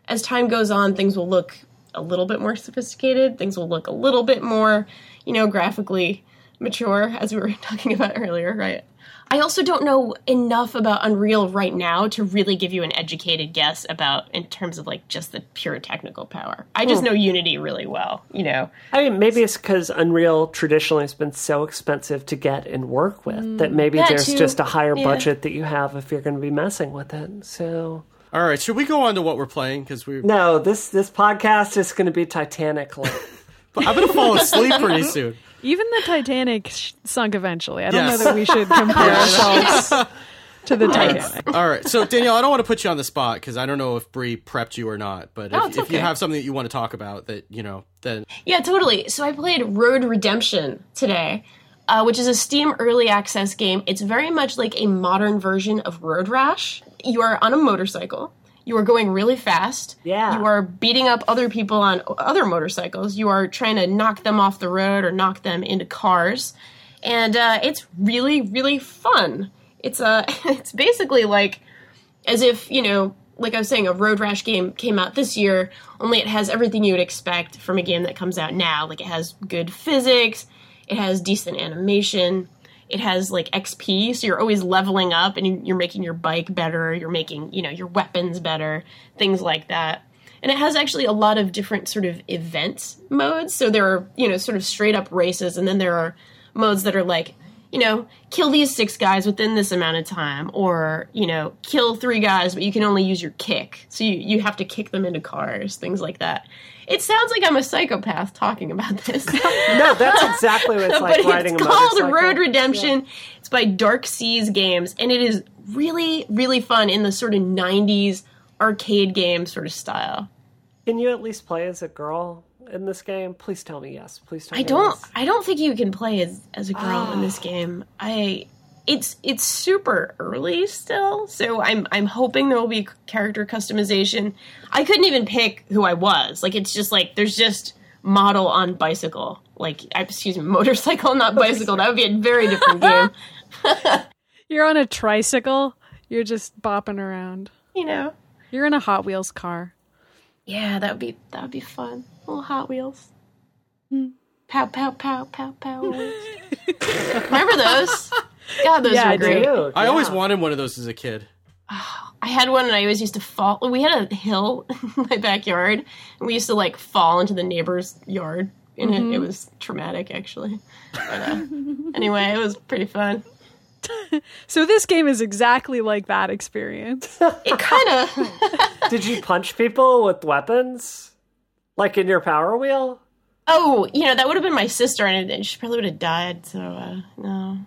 as time goes on, things will look a little bit more sophisticated. Things will look a little bit more, you know, graphically mature, as we were talking about earlier, right? I also don't know enough about Unreal right now to really give you an educated guess about in terms of like just the pure technical power. I just hmm. know Unity really well, you know. I mean, maybe it's because Unreal traditionally has been so expensive to get and work with that mm. maybe that there's too. just a higher Yeah. budget that you have if you're going to be messing with it. So, All right, should we go on to what we're playing? Because we, no, this this podcast is going to be Titanic. I'm gonna fall asleep pretty soon. Even the Titanic sh- sunk eventually. I don't Yes. know that we should compare ourselves to the Titanic. All right, so Danielle, I don't want to put you on the spot because I don't know if Bree prepped you or not. But Oh, if, it's if you okay. have something that you want to talk about, that you know, then Yeah, totally. So I played Road Redemption today, uh, which is a Steam early access game. It's very much like a modern version of Road Rash. You are on a motorcycle. You are going really fast. Yeah. You are beating up other people on other motorcycles. You are trying to knock them off the road or knock them into cars, and uh, it's really, really fun. It's uh, it's basically like as if you know like i was saying a road rash game came out this year only it has everything you would expect from a game that comes out now like it has good physics it has decent animation it has like xp so you're always leveling up and you- you're making your bike better you're making you know your weapons better things like that. And it has actually a lot of different sort of event modes. So there are you know sort of straight up races and then there are modes that are like you know, kill these six guys within this amount of time, or you know, kill three guys, but you can only use your kick, so you you have to kick them into cars, things like that. It sounds like I'm a psychopath talking about this. No, that's exactly what it's like but riding it's a called motorcycle. Road Redemption. It's by Dark Seas Games, and it is really, really fun in the sort of '90s arcade game sort of style. Can you at least play as a girl in this game? Please tell me yes. Please tell I me I don't. yes. I don't think you can play as as a girl in this ah. game. I. It's it's super early still, so I'm I'm hoping there will be character customization. I couldn't even pick who I was. Like it's just like there's just model on bicycle. Like excuse me, motorcycle, not bicycle. That would be a very different game. You're on a tricycle. You're just bopping around. You know. You're in a Hot Wheels car. Yeah, that would be that would be fun. Little Hot Wheels. Hmm. Pow pow pow pow pow. Remember those? God, those Yeah, were I great. Dude, I always yeah. wanted one of those as a kid. I had one, and I always used to fall. We had a hill in my backyard, and we used to like fall into the neighbor's yard, and Mm-hmm. it, it was traumatic actually. But, uh, anyway, it was pretty fun. So this game is exactly like that experience. It kind of. Did you punch people with weapons? Like in your Power Wheel? Oh, you know, that would have been my sister, and she probably would have died. So uh, no,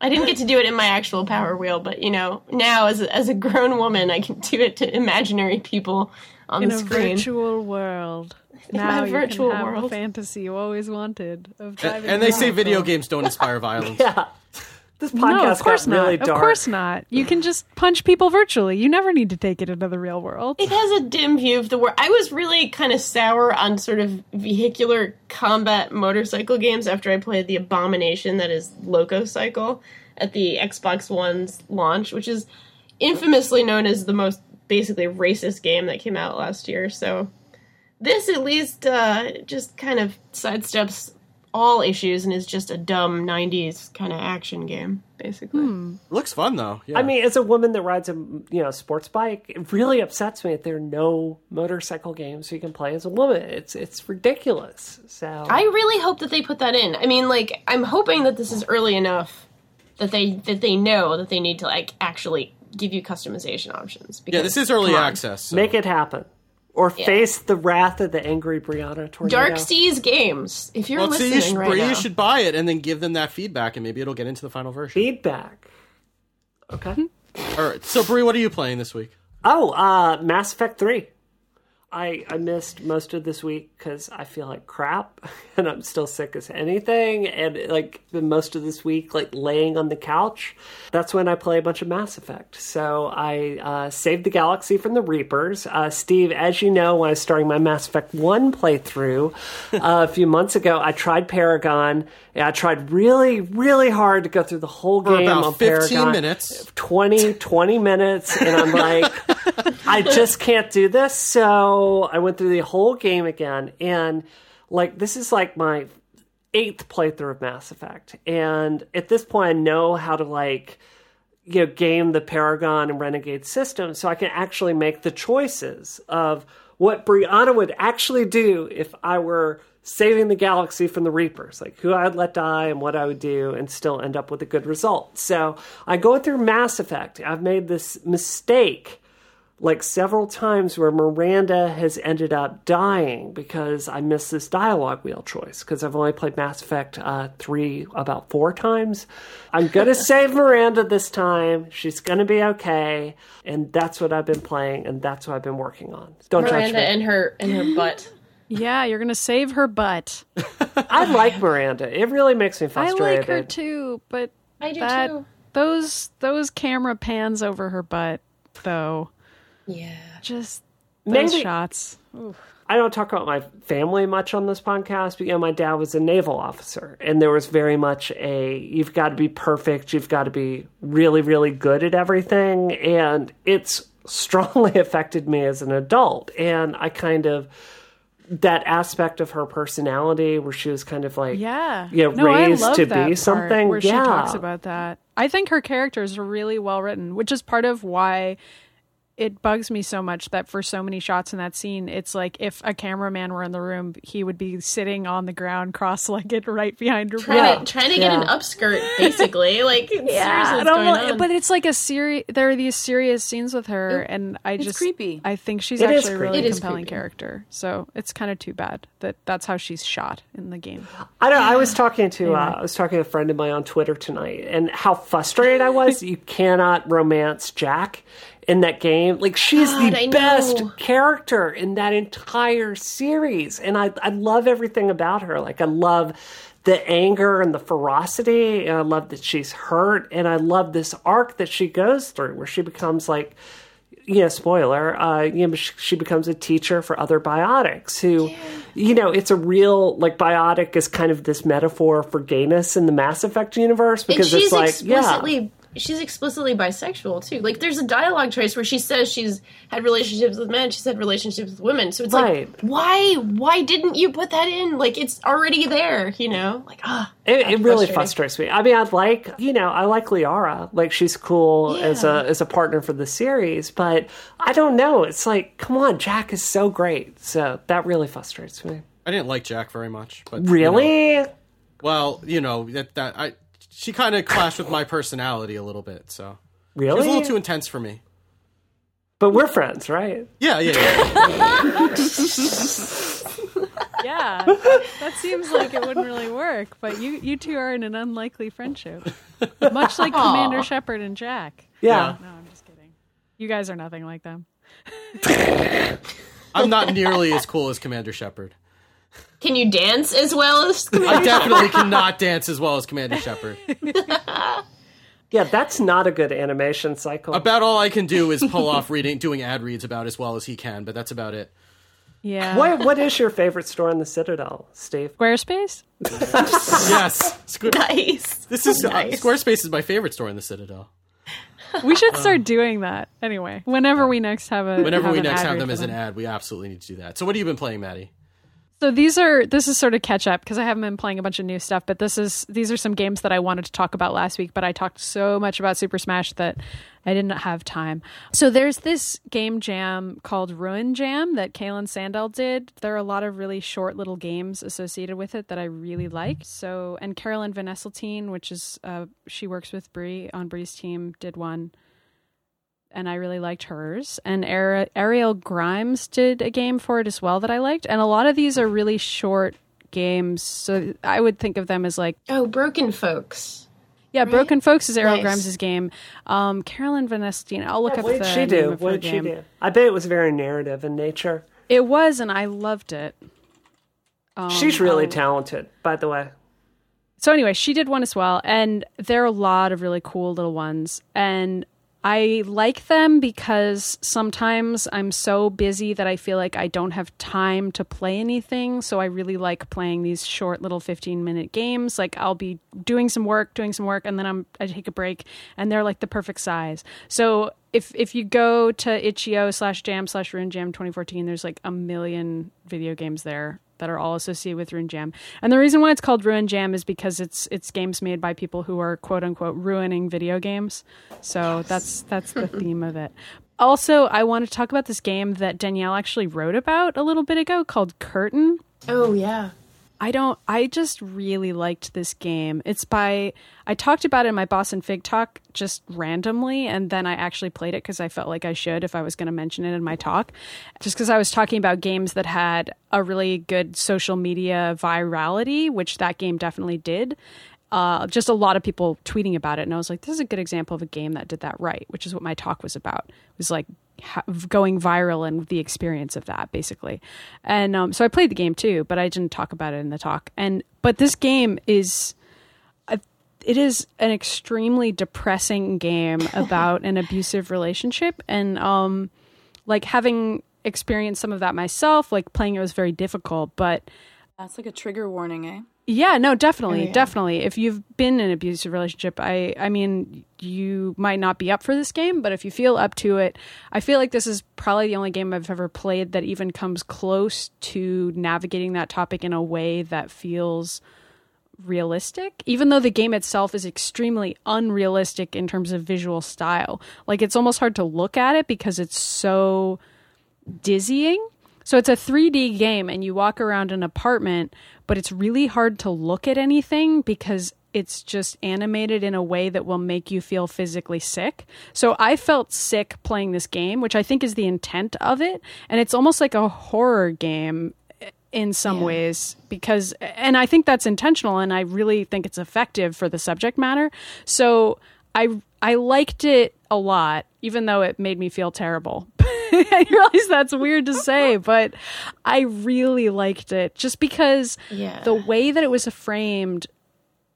I didn't get to do it in my actual Power Wheel. But you know, now as a, as a grown woman, I can do it to imaginary people on in the a screen. virtual world. my Now you virtual can have world. the fantasy you always wanted of And, driving. and they say video games don't inspire violence. Yeah. This podcast No, of course got really not. dark. Of course not. You can just punch people virtually. You never need to take it into the real world. it has a dim view of the world. I was really kind of sour on sort of vehicular combat motorcycle games after I played the abomination that is LocoCycle at the Xbox One's launch, which is infamously known as the most basically racist game that came out last year. So this at least uh, just kind of sidesteps all issues and is just a dumb 90s kind of action game, basically. Hmm. Looks fun though. Yeah. I mean, as a woman that rides a you know sports bike, it really upsets me that there are no motorcycle games you can play as a woman. It's it's ridiculous. So I really hope that they put that in. I mean, like, I'm hoping that this is early enough that they that they know that they need to like actually give you customization options. Because, yeah, this is early access. so- make it happen, or face the wrath of the angry Brianna tornado. Dark Seas Games. If you're Well, see, listening you should, right Brie, now, you should buy it and then give them that feedback, and maybe it'll get into the final version. feedback. Okay. All right. So, Brie, what are you playing this week? Oh, uh, Mass Effect 3. I, I missed most of this week because I feel like crap and I'm still sick as anything. And like most of this week, like laying on the couch. That's when I play a bunch of Mass Effect. So I uh, saved the galaxy from the Reapers. Uh, Steve, as you know, when I was starting my Mass Effect 1 playthrough uh, a few months ago, I tried Paragon. And I tried really, really hard to go through the whole game about on 15 Paragon. minutes. 20, 20 minutes. And I'm like, I just can't do this. So I went through the whole game again. And like, this is like my eighth playthrough of Mass Effect. And at this point, I know how to like, you know, game the Paragon and Renegade system so I can actually make the choices of what Brianna would actually do if I were saving the galaxy from the Reapers, like who I'd let die and what I would do and still end up with a good result. So I go through Mass Effect. I've made this mistake like several times where Miranda has ended up dying because I missed this dialogue wheel choice because I've only played Mass Effect uh, 3 about four times. I'm going to save Miranda this time. She's going to be okay. And that's what I've been playing and that's what I've been working on. Don't judge Miranda me. and her and her butt. Yeah, you're gonna save her butt. I like Miranda. It really makes me frustrated. I like her too, but I do that too. those those camera pans over her butt though, Yeah. just those Maybe- shots. I don't talk about my family much on this podcast, but you know, my dad was a naval officer, and there was very much a you've got to be perfect, you've got to be really, really good at everything, and it's strongly affected me as an adult. And I kind of that aspect of her personality where she was kind of like Yeah, you know, no, raised to be something. where yeah. she talks about that. I think her characters are really well written, which is part of why it bugs me so much that for so many shots in that scene, it's like if a cameraman were in the room, he would be sitting on the ground, cross-legged, right behind her. Trying, Yeah. to, trying to get an upskirt, basically. Like, seriously, I what's going on? but it's like a serious. There are these serious scenes with her, and I it's just creepy. I think she's It is actually a really It is compelling creepy. character. So it's kind of too bad that that's how she's shot in the game. I don't. I was talking to uh, I was talking to a friend of mine on Twitter tonight, and how frustrated I was. you cannot romance Jack in that game. Like she's God, the I best know. character in that entire series, and I I love everything about her. Like I love the anger and the ferocity, and I love that she's hurt, and I love this arc that she goes through, where she becomes like you know, spoiler, uh, you know, sh- she becomes a teacher for other biotics who, you know, it's a real, like, biotic is kind of this metaphor for gayness in the Mass Effect universe because she's it's like, explicitly yeah. She's explicitly bisexual too. Like there's a dialogue trace where she says she's had relationships with men, she's had relationships with women. So it's Right. like why why didn't you put that in? Like it's already there, you know? Like ah It, it really frustrates me. I mean, I'd like, you know, I like Liara. Like, she's cool as a as a partner for the series, but I don't know. It's like, come on, Jack is so great. So that really frustrates me. I didn't like Jack very much, but you know, Really? well, you know that that I she kind of clashed with my personality a little bit, so it Really? was a little too intense for me. but we're friends, right? Yeah, yeah, yeah. Yeah, that seems like it wouldn't really work. But you you two are in an unlikely friendship, much like Commander Shepard and Jack. Yeah. No, I'm just kidding. You guys are nothing like them. I'm not nearly as cool as Commander Shepard. Can you dance as well as I definitely cannot dance as well as Commander Shepard. Yeah, that's not a good animation cycle. About all I can do is pull off reading, doing ad reads about as well as he can, but that's about it. Yeah. What what is your favorite store in the Citadel, Steve? Squarespace? Yes, Squ- nice? this is uh, Nice. Squarespace is my favorite store in the Citadel. We should um, start doing that anyway. Whenever we next have a Whenever have we next have read them for as an ad, we absolutely need to do that. So, what have you been playing, Maddie? So these are this is sort of catch up because I haven't been playing a bunch of new stuff, but this is these are some games that I wanted to talk about last week, but I talked so much about Super Smash that I didn't have time. So there's this game jam called Ruin Jam that Kaylin Sandell did. There are a lot of really short little games associated with it that I really like. So and Carolyn Van Esseltine, which is uh, she works with Bree on Bree's team, did one and I really liked hers. And Ari- Ariel Grimes did a game for it as well that I liked. And a lot of these are really short games, so I would think of them as like Oh, Broken Folks. yeah, Broken Folks is Ariel Nice. Grimes' game. Um, Carolyn Van Esseltine, I'll look up What the did she name do? of What her did she do? I bet it was very narrative in nature. It was, and I loved it. Um, She's really I'll- talented, by the way. so anyway, she did one as well, and there are a lot of really cool little ones, and I like them because sometimes I'm so busy that I feel like I don't have time to play anything. So I really like playing these short little 15 minute games. Like I'll be doing some work, doing some work, and then I'm I take a break, and they're like the perfect size. So if if you go to itch.io slash jam slash ruin jam 2014, there's like a million video games there that are all associated with Ruin Jam. And the reason why it's called Ruin Jam is because it's it's games made by people who are quote unquote ruining video games. So that's that's the theme of it. Also, I want to talk about this game that Danielle actually wrote about a little bit ago called Curtain. Oh yeah. I don't I just really liked this game. It's by I talked about it in my Boston FIG talk just randomly and then I actually played it cuz I felt like I should if I was going to mention it in my talk. Just cuz I was talking about games that had a really good social media virality, which that game definitely did. Uh, just a lot of people tweeting about it, and I was like, "This is a good example of a game that did that right," which is what my talk was about. It was like going viral and the experience of that, basically. And um, so I played the game too, but I didn't talk about it in the talk. And but this game is it is an extremely depressing game about an abusive relationship and um like having experienced some of that myself like playing it was very difficult but That's like a trigger warning, eh? Yeah no definitely definitely if you've been in an abusive relationship i i mean you might not be up for this game but if you feel up to it i feel like this is probably the only game i've ever played that even comes close to navigating that topic in a way that feels realistic, even though the game itself is extremely unrealistic in terms of visual style. Like it's almost hard to look at it because it's so dizzying. So it's a 3D game and you walk around an apartment, but it's really hard to look at anything because it's just animated in a way that will make you feel physically sick. So I felt sick playing this game, which I think is the intent of it. And it's almost like a horror game in some yeah. ways because and I think that's intentional and I really think it's effective for the subject matter. So I I liked it a lot even though it made me feel terrible. I realize that's weird to say, but I really liked it just because yeah. the way that it was framed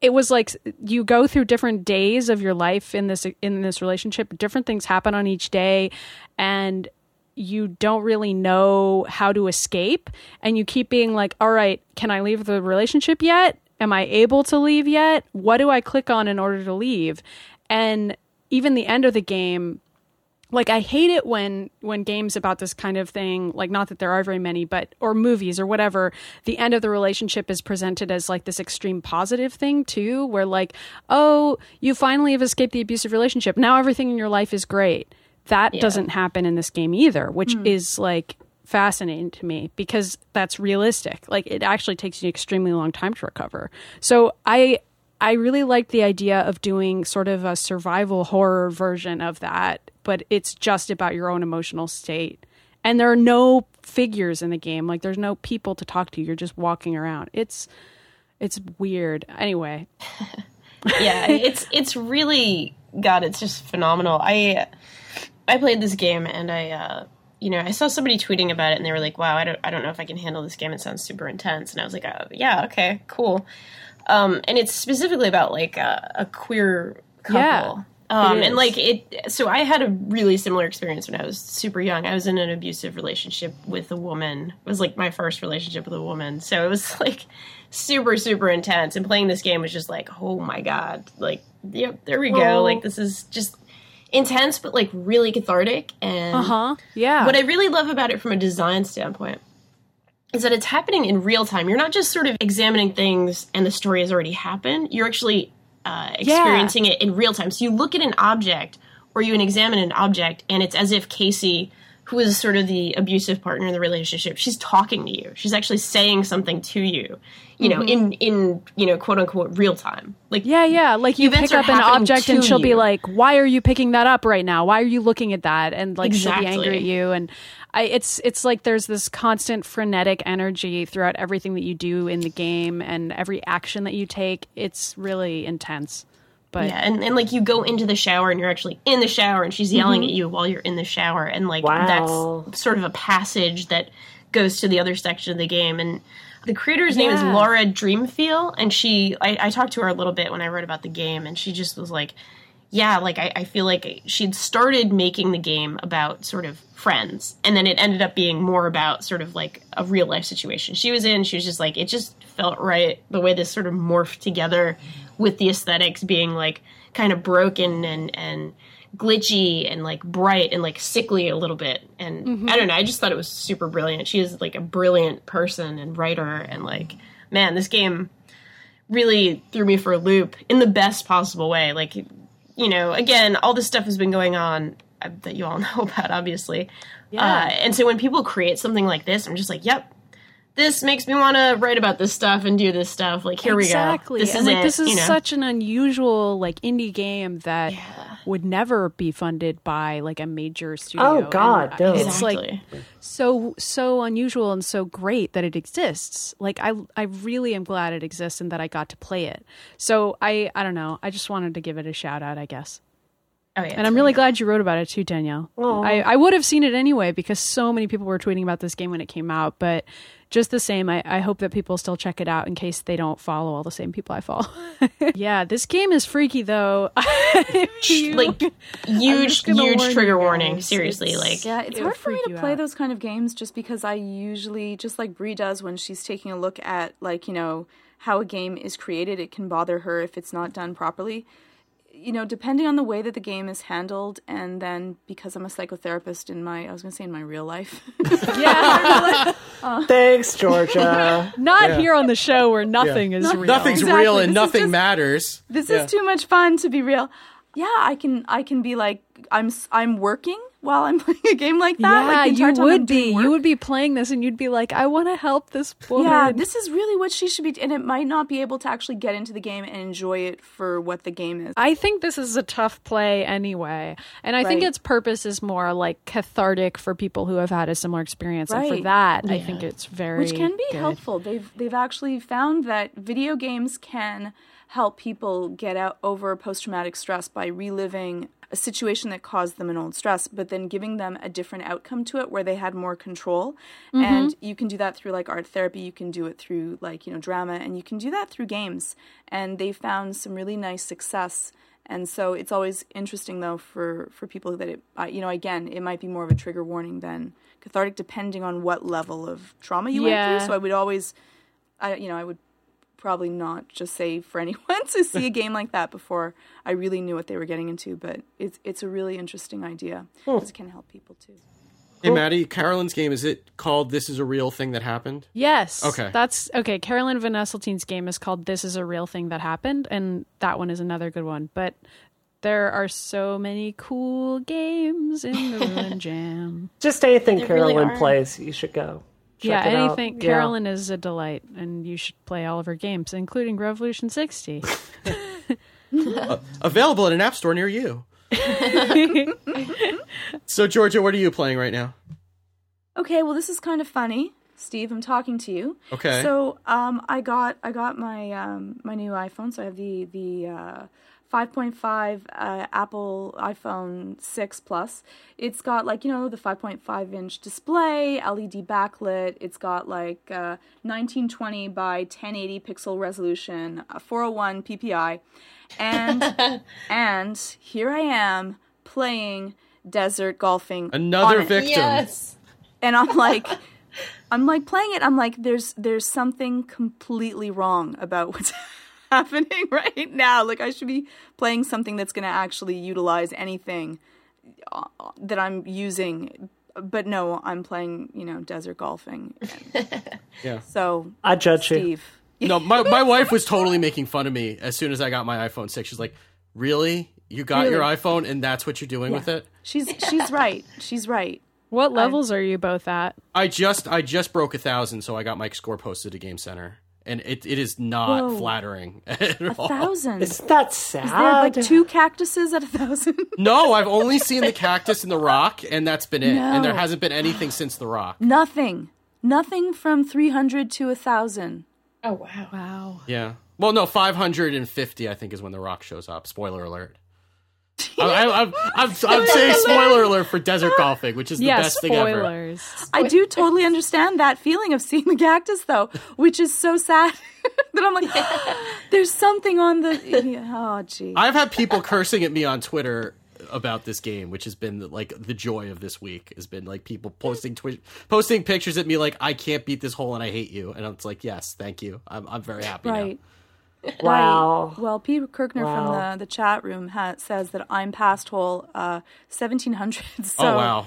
it was like you go through different days of your life in this in this relationship. Different things happen on each day and you don't really know how to escape. And you keep being like all right can i leave the relationship yet? Am i able to leave yet? What do i click on in order to leave? And even the end of the game like I hate it when when games about this kind of thing, like not that there are very many, but or movies or whatever, the end of the relationship is presented as like this extreme positive thing too, where like, oh, you finally have escaped the abusive relationship. Now everything in your life is great. That yeah. doesn't happen in this game either, which mm. is like fascinating to me because that's realistic. Like it actually takes you an extremely long time to recover. So I I really like the idea of doing sort of a survival horror version of that, but it's just about your own emotional state. And there are no figures in the game. Like there's no people to talk to. You're just walking around. It's it's weird. Anyway. yeah, it's it's really god, it's just phenomenal. I I played this game and I uh you know, I saw somebody tweeting about it and they were like, "Wow, I don't I don't know if I can handle this game. It sounds super intense." And I was like, oh, "Yeah, okay, cool." Um, and it's specifically about like a, a queer couple. Yeah. Um, and like it, so I had a really similar experience when I was super young. I was in an abusive relationship with a woman. It was like my first relationship with a woman. So it was like super, super intense. And playing this game was just like, oh my God. Like, yep, there we go. Oh. Like, this is just intense, but like really cathartic. And uh huh. Yeah. What I really love about it from a design standpoint is that it's happening in real time. You're not just sort of examining things and the story has already happened. You're actually uh, experiencing yeah. it in real time. So you look at an object or you examine an object, and it's as if Casey, who is sort of the abusive partner in the relationship, she's talking to you. She's actually saying something to you. You know, mm-hmm. in in you know, quote unquote, real time. Like yeah, yeah. Like you pick up an object and she'll you. be like, "Why are you picking that up right now? Why are you looking at that?" And like exactly. she'll be angry at you and I, it's it's like there's this constant frenetic energy throughout everything that you do in the game and every action that you take. It's really intense. But yeah, and, and like you go into the shower and you're actually in the shower and she's yelling mm-hmm. at you while you're in the shower and like wow. that's sort of a passage that goes to the other section of the game and the creator's yeah. name is Llaura Dreamfeel and she I, I talked to her a little bit when I wrote about the game and she just was like yeah, like I, I, feel like she'd started making the game about sort of friends, and then it ended up being more about sort of like a real life situation she was in. She was just like, it just felt right the way this sort of morphed together with the aesthetics being like kind of broken and and glitchy and like bright and like sickly a little bit. And mm-hmm. I don't know, I just thought it was super brilliant. She is like a brilliant person and writer, and like, man, this game really threw me for a loop in the best possible way. Like you know, again, all this stuff has been going on uh, that you all know about, obviously. Yeah. Uh, and so when people create something like this, I'm just like, yep, this makes me want to write about this stuff and do this stuff. Like, here exactly. we go. This and is like, it, This is you know? such an unusual, like, indie game that yeah. would never be funded by, like, a major studio. Oh, God, no. It's, like, so, so unusual and so great that it exists. Like, I, I really am glad it exists and that I got to play it. So, I, I don't know. I just wanted to give it a shout out, I guess. Oh, yeah, and I'm really glad you wrote about it too, Danielle. Oh. I, I would have seen it anyway because so many people were tweeting about this game when it came out. But just the same, I, I hope that people still check it out in case they don't follow all the same people I follow. yeah, this game is freaky though. you, like huge, huge trigger warning. Seriously, it's, like yeah, it's hard for me to play out. those kind of games just because I usually, just like Brie does when she's taking a look at like you know how a game is created, it can bother her if it's not done properly you know, depending on the way that the game is handled, and then because I'm a psychotherapist in my, I was going to say in my real life. Yeah, uh, Thanks, Georgia. not here on the show where nothing is real. Nothing's Exactly. real and This nothing just- matters. this Yeah. is too much fun to be real. Yeah, I can, I can be like, I'm, s- I'm working while I'm playing a game like that. Yeah, like you would be. work. You would be playing this, and you'd be like, "I want to help this woman." Yeah, this is really what she should be, and it might not be able to actually get into the game and enjoy it for what the game is. I think this is a tough play anyway. And I think its purpose is more like cathartic for people who have had a similar experience. And for Right. that, I think it's very which can be good. helpful. They've they've actually found that video games can help people get out over post traumatic stress by reliving a situation that caused them an old stress, but then giving them a different outcome to it where they had more control. Mm-hmm. And you can do that through like art therapy, you can do it through like, you know, drama, and you can do that through games. And they found some really nice success. And so it's always interesting though for for people that it uh, you know again it might be more of a trigger warning than cathartic depending on what level of trauma you went Yeah. through. So I would always, I you know I would probably not just say for anyone to see a game like that before I really knew what they were getting into. But it's it's a really interesting idea hmm. because it can help people too. Hey, Maddie, Carolyn's game, is it called This Is a Real Thing That Happened? Yes. Okay. That's okay. Carolyn Van Esseltine's game is called This Is a Real Thing That Happened, and that one is another good one. But there are so many cool games in the Ruin Jam. Just anything There Carolyn are. plays, you should go. Check yeah, it out. anything. Yeah. Carolyn is a delight, and you should play all of her games, including Revolution 60. Available at an app store near you. so, Georgia, what are you playing right now? Okay, well this is kind of funny, Steve. I'm talking to you. Okay. So um, I got I got my um, my new iPhone. So I have the the uh, 5.5 uh, Apple iPhone 6 Plus. It's got like you know the 5.5 inch display, LED backlit. It's got like uh, 1920 by 1080 pixel resolution, uh, 401 PPI, and and here I am playing desert golfing. Another on it victim. Yes. and I'm like, I'm like playing it. I'm like, there's there's something completely wrong about what's happening right now. Like I should be playing something that's going to actually utilize anything uh, that I'm using. But no, I'm playing, you know, desert golfing. Yeah. So, I judge you. Steve, No, my, my wife was totally making fun of me as soon as I got my iPhone 6. She's like, Really? You got your iPhone and that's what you're doing with it? she's she's right. She's right. what levels are you both at? I just I just broke a thousand, so I got my score posted to Game Center. And it, it is not Whoa. flattering at all. Thousand. Isn't that sad? Is there like two cactuses at a thousand? No, I've only seen the cactus and the rock, and that's been it. And there hasn't been anything since the rock. Nothing. Nothing from 300 to a thousand. Oh wow. Wow. Yeah. Well, no, 550, I think, is when the rock shows up. Spoiler alert. I, I, I'm, I'm, I'm saying spoiler alert for desert golfing, which is the Yeah, best thing ever. spoilers. I do totally understand that feeling of seeing the cactus, though, which is so sad that I'm like, there's something on the. Oh, gee. I've had people cursing at me on Twitter about this game, which has been like the joy of this week. Has been like people posting twi- posting pictures at me like I can't beat this hole and I hate you, and it's like yes, thank you. I'm I'm very happy. now. Right. wow. Right. Well, Peter Kirkner Wow. from the, the chat room ha- says that I'm past hole uh, 1700. So, Oh wow.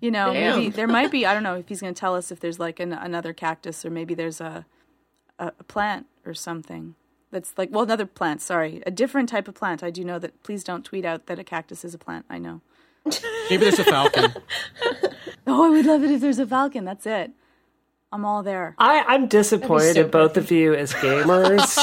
you know, Damn. maybe there might be, I don't know if he's going to tell us if there's like an, another cactus or maybe there's a, a, a plant or something. That's like, well, another plant, sorry. A different type of plant. I do know that. Please don't tweet out that a cactus is a plant. I know. Maybe there's a falcon. Oh, I would love it if there's a falcon. That's it. I'm all there. I, I'm disappointed so both of you as gamers.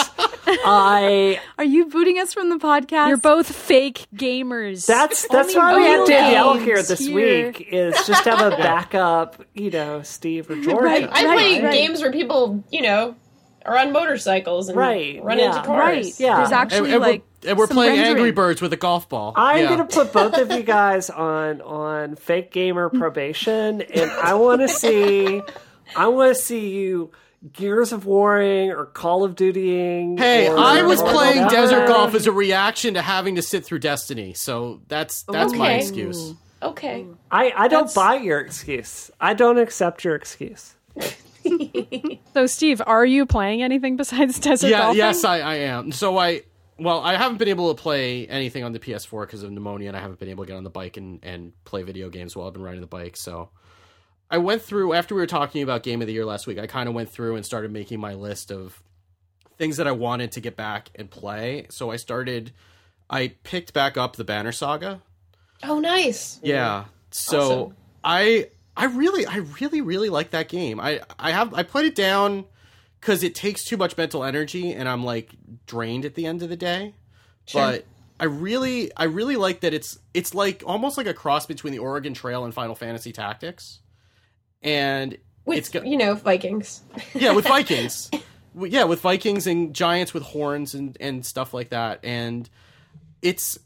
I Are you booting us from the podcast? You're both fake gamers. that's that's Only why we had Danielle here this here. week is just have a backup, you know, Steve or Georgia. Right, I Right, play right. games where people, you know, are on motorcycles and Right, run yeah. into cars. right. Yeah. There's actually and like we're, and we're some playing rendering. Angry Birds with a golf ball. I'm yeah. gonna put both of you guys on on fake gamer probation, and I want to see, I want to see you Gears of Warring or Call of Dutying. Hey, or- I was or playing whatever. Desert Golf as a reaction to having to sit through Destiny, so that's that's my excuse. Okay. I I don't That's- buy your excuse. I don't accept your excuse. So, Steve, are you playing anything besides Desert Yeah, Golfing? yes, I, I am. So I well, I haven't been able to play anything on the PS4 because of pneumonia, and I haven't been able to get on the bike and, and play video games while I've been riding the bike. So I went through after we were talking about Game of the Year last week. I kind of went through and started making my list of things that I wanted to get back and play. So I started. I picked back up the Banner Saga. Oh, nice. Yeah. So Awesome. I I really I really really like that game. I I have I put it down cuz it takes too much mental energy and I'm like drained at the end of the day. But I really I really like that it's it's like almost like a cross between the Oregon Trail and Final Fantasy Tactics. And With it's got you know Vikings. yeah, with Vikings. Yeah, with Vikings and giants with horns and and stuff like that. And it's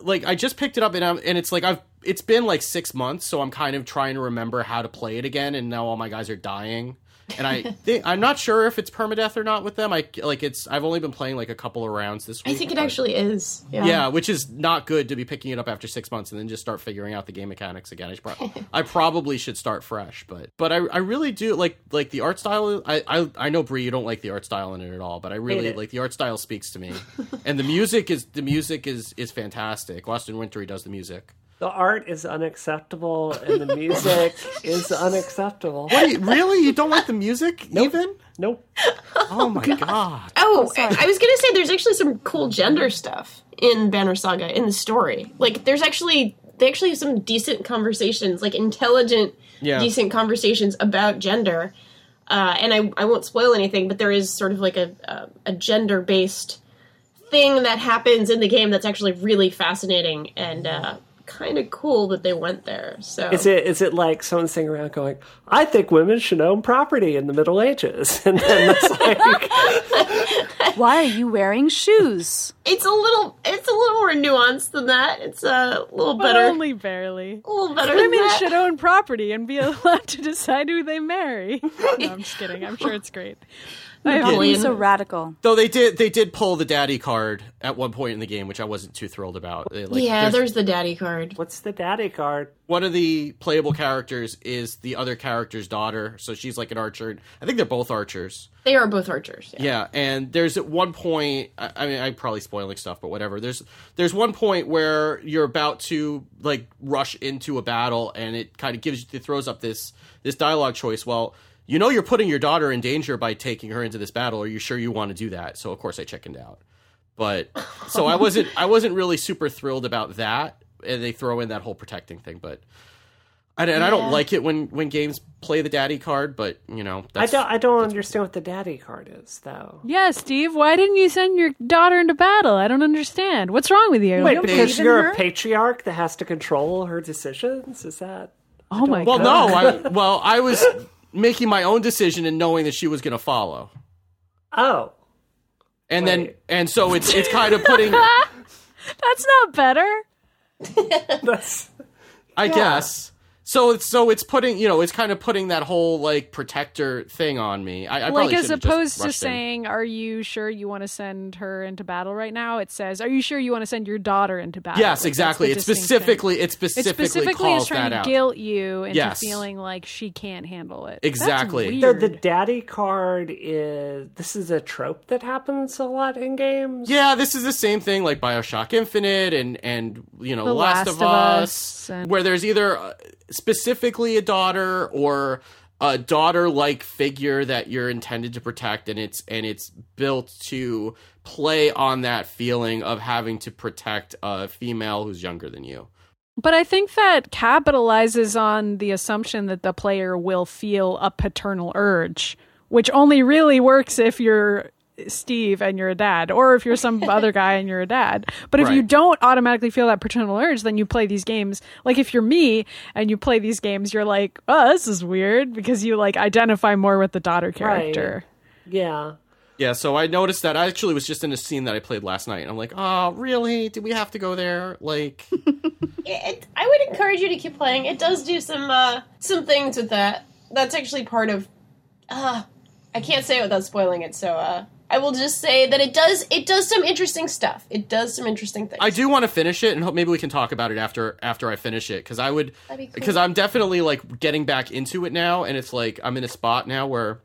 like I just picked it up and I'm, and it's like I've it's been like 6 months, so I'm kind of trying to remember how to play it again and now all my guys are dying. And I think I'm not sure if it's permadeath or not with them. I like it's I've only been playing like a couple of rounds this week. I think it actually is. Yeah. yeah, which is not good to be picking it up after six months and then just start figuring out the game mechanics again. I, prob- I probably should start fresh, but but I, I really do like like the art style. I, I I know Brie, you don't like the art style in it at all, but I really like the art style speaks to me, and the music is the music is is fantastic. Austin Wintory does the music. The art is unacceptable and the music is unacceptable. Wait, really? You don't like the music even? Nope. Oh my god! Oh, I I was gonna say there's actually some cool gender stuff in Banner Saga in the story. Like there's actually they actually have some decent conversations, like intelligent, Yeah. decent conversations about gender. Uh, and I I won't spoil anything, but there is sort of like a a, a gender based thing that happens in the game that's actually really fascinating and uh, kind of cool that they went there. So Is it is it like someone sitting around going, "I think women should own property in the Middle Ages," and then it's like, Why are you wearing shoes? it's a little it's a little more nuanced than that. It's a little But better. only barely. a little better than Women that. should own property and be allowed to decide who they marry. No, I'm just kidding. I'm sure it's great. I have- Napoleon. So radical. Though they did they did pull the daddy card at one point in the game, which I wasn't too thrilled about. Like, yeah, there's- there's the daddy card. "What's the daddy card?" one of the playable characters is the other character's daughter, so she's like an archer. I think they're both archers. They are both archers. Yeah. Yeah, and there's at one point. I, I mean, I'm probably spoiling stuff, but whatever. There's there's one point where you're about to like rush into a battle, and it kind of gives it throws up this this dialogue choice. Well, you know, you're putting your daughter in danger by taking her into this battle. Are you sure you want to do that? So of course I chickened out. But so I wasn't I wasn't really super thrilled about that, and they throw in that whole protecting thing, but. And, and I don't like it when, when games play the daddy card, but you know I don't I don't understand what the daddy card is though. yeah, Steve, why didn't you send your daughter into battle? I don't understand. What's wrong with you? Wait, You because you're her? a patriarch that has to control her decisions? Is that? Oh my Well, god. no, I well, I was making my own decision and knowing that she was going to follow, Oh, and then and so it's it's kind of putting, That's not better. that's I guess. So it's so it's putting you know it's kind of putting that whole like protector thing on me. I, I like as opposed to rushed in. saying, "Are you sure you want to send her into battle right now?" It says, "Are you sure you want to send your daughter into battle?" yes, Like, exactly. that's It's the distinction. specifically it It specifically, specifically is calls trying that to out. guilt you into Yes. feeling like she can't handle it. Exactly. That's so the daddy card is this is a trope that happens a lot in games. Yeah, this is the same thing like BioShock Infinite and and you know The Last, Last of of Us, Us and- where there's either uh, specifically a daughter or a daughter-like figure that you're intended to protect, and it's and it's built to play on that feeling of having to protect a female who's younger than you. But I think that capitalizes on the assumption that the player will feel a paternal urge, which only really works if you're Steve and you're a dad, or if you're some other guy and you're a dad. But if you don't automatically feel that paternal urge, then you play these games. Like if you're me and you play these games, you're like, oh, this is weird because you like identify more with the daughter character. Yeah. Yeah, so I noticed that I actually was just in a scene that I played last night, and I'm like, oh, really? Did we have to go there? Like, It, I would encourage you to keep playing. It does do some uh, some things with that. That's actually part of. Uh, I can't say it without spoiling it, so uh, I will just say that it does it does some interesting stuff. It does some interesting things. I do want to finish it, and hope maybe we can talk about it after after I finish it because I would That'd cool. because I'm definitely like getting back into it now, and it's like I'm in a spot now where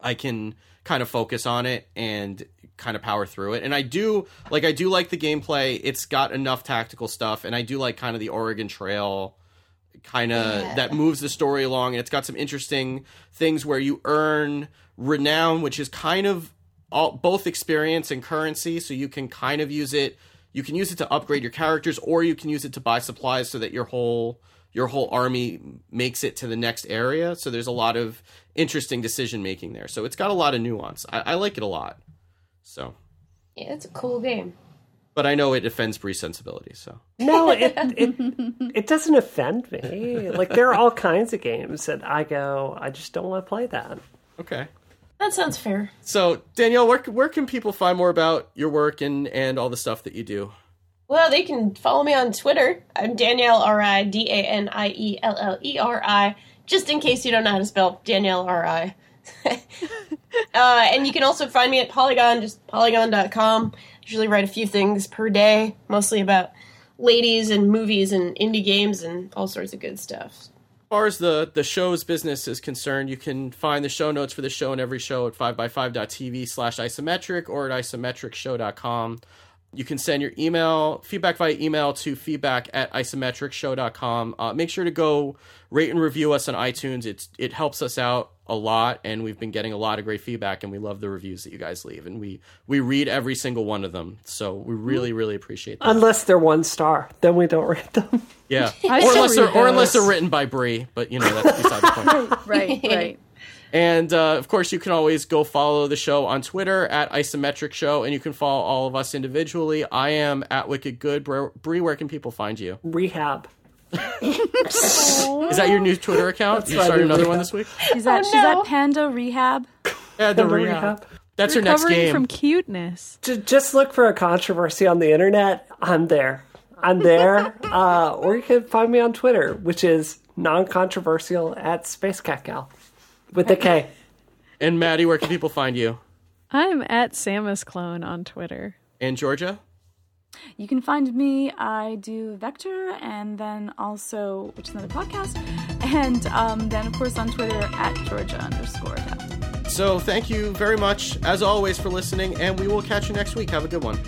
I can kind of focus on it and kind of power through it. And I do like I do like the gameplay. It's got enough tactical stuff, and I do like kind of the Oregon Trail kind of Yeah. that moves the story along and it's got some interesting things where you earn renown which is kind of all, both experience and currency so you can kind of use it. You can use it to upgrade your characters or you can use it to buy supplies so that your whole your whole army makes it to the next area. So there's a lot of interesting decision making there. So it's got a lot of nuance. I, I like it a lot. So. Yeah, it's a cool game. but i know it offends Bree's sensibilities so. No, it it it doesn't offend me. Like there are all kinds of games that I go, I just don't want to play that. okay That sounds fair. So Danielle, where where can people find more about your work and and all the stuff that you do? Well, they can follow me on Twitter. I'm Danielle R I D A N I E L L E R I. Just in case you don't know how to spell Danielle R I. uh, and you can also find me at Polygon, just polygon.com. I usually write a few things per day, mostly about ladies and movies and indie games and all sorts of good stuff. As far as the the show's business is concerned, you can find the show notes for the show and every show at 5by5.tv slash isometric or at isometricshow.com. You can send your email, feedback via email to feedback at isometricshow.com. Uh, make sure to go rate and review us on iTunes. It's, it helps us out a lot, and we've been getting a lot of great feedback, and we love the reviews that you guys leave. And we, we read every single one of them. So we really, really appreciate that. Unless they're one star, then we don't read them. Yeah, I or unless they're read or unless they're written by Brie, but you know that's beside the point. Right, right. And uh, of course, you can always go follow the show on Twitter at Isometric Show, and you can follow all of us individually. I am at Wicked Good. Bri- Brie, where can people find you? Rehab. Is that your new Twitter account? you started another one this week. She's at, Oh, she's at Panda Rehab. Yeah, the Remember Rehab. Rehab? That's her next Recovering game. from cuteness. J- just look for a controversy on the internet. I'm there. I'm there. uh, or you can find me on Twitter, which is non-controversial at Space Kat Gal with the K. And Maddie, where can people find you? I'm at Samus Clone on Twitter. And Georgia. You can find me. I do Vector, and then also, which is another podcast, and um, then of course on Twitter at Georgia underscore. Cal. So thank you very much, as always, for listening, and we will catch you next week. Have a good one.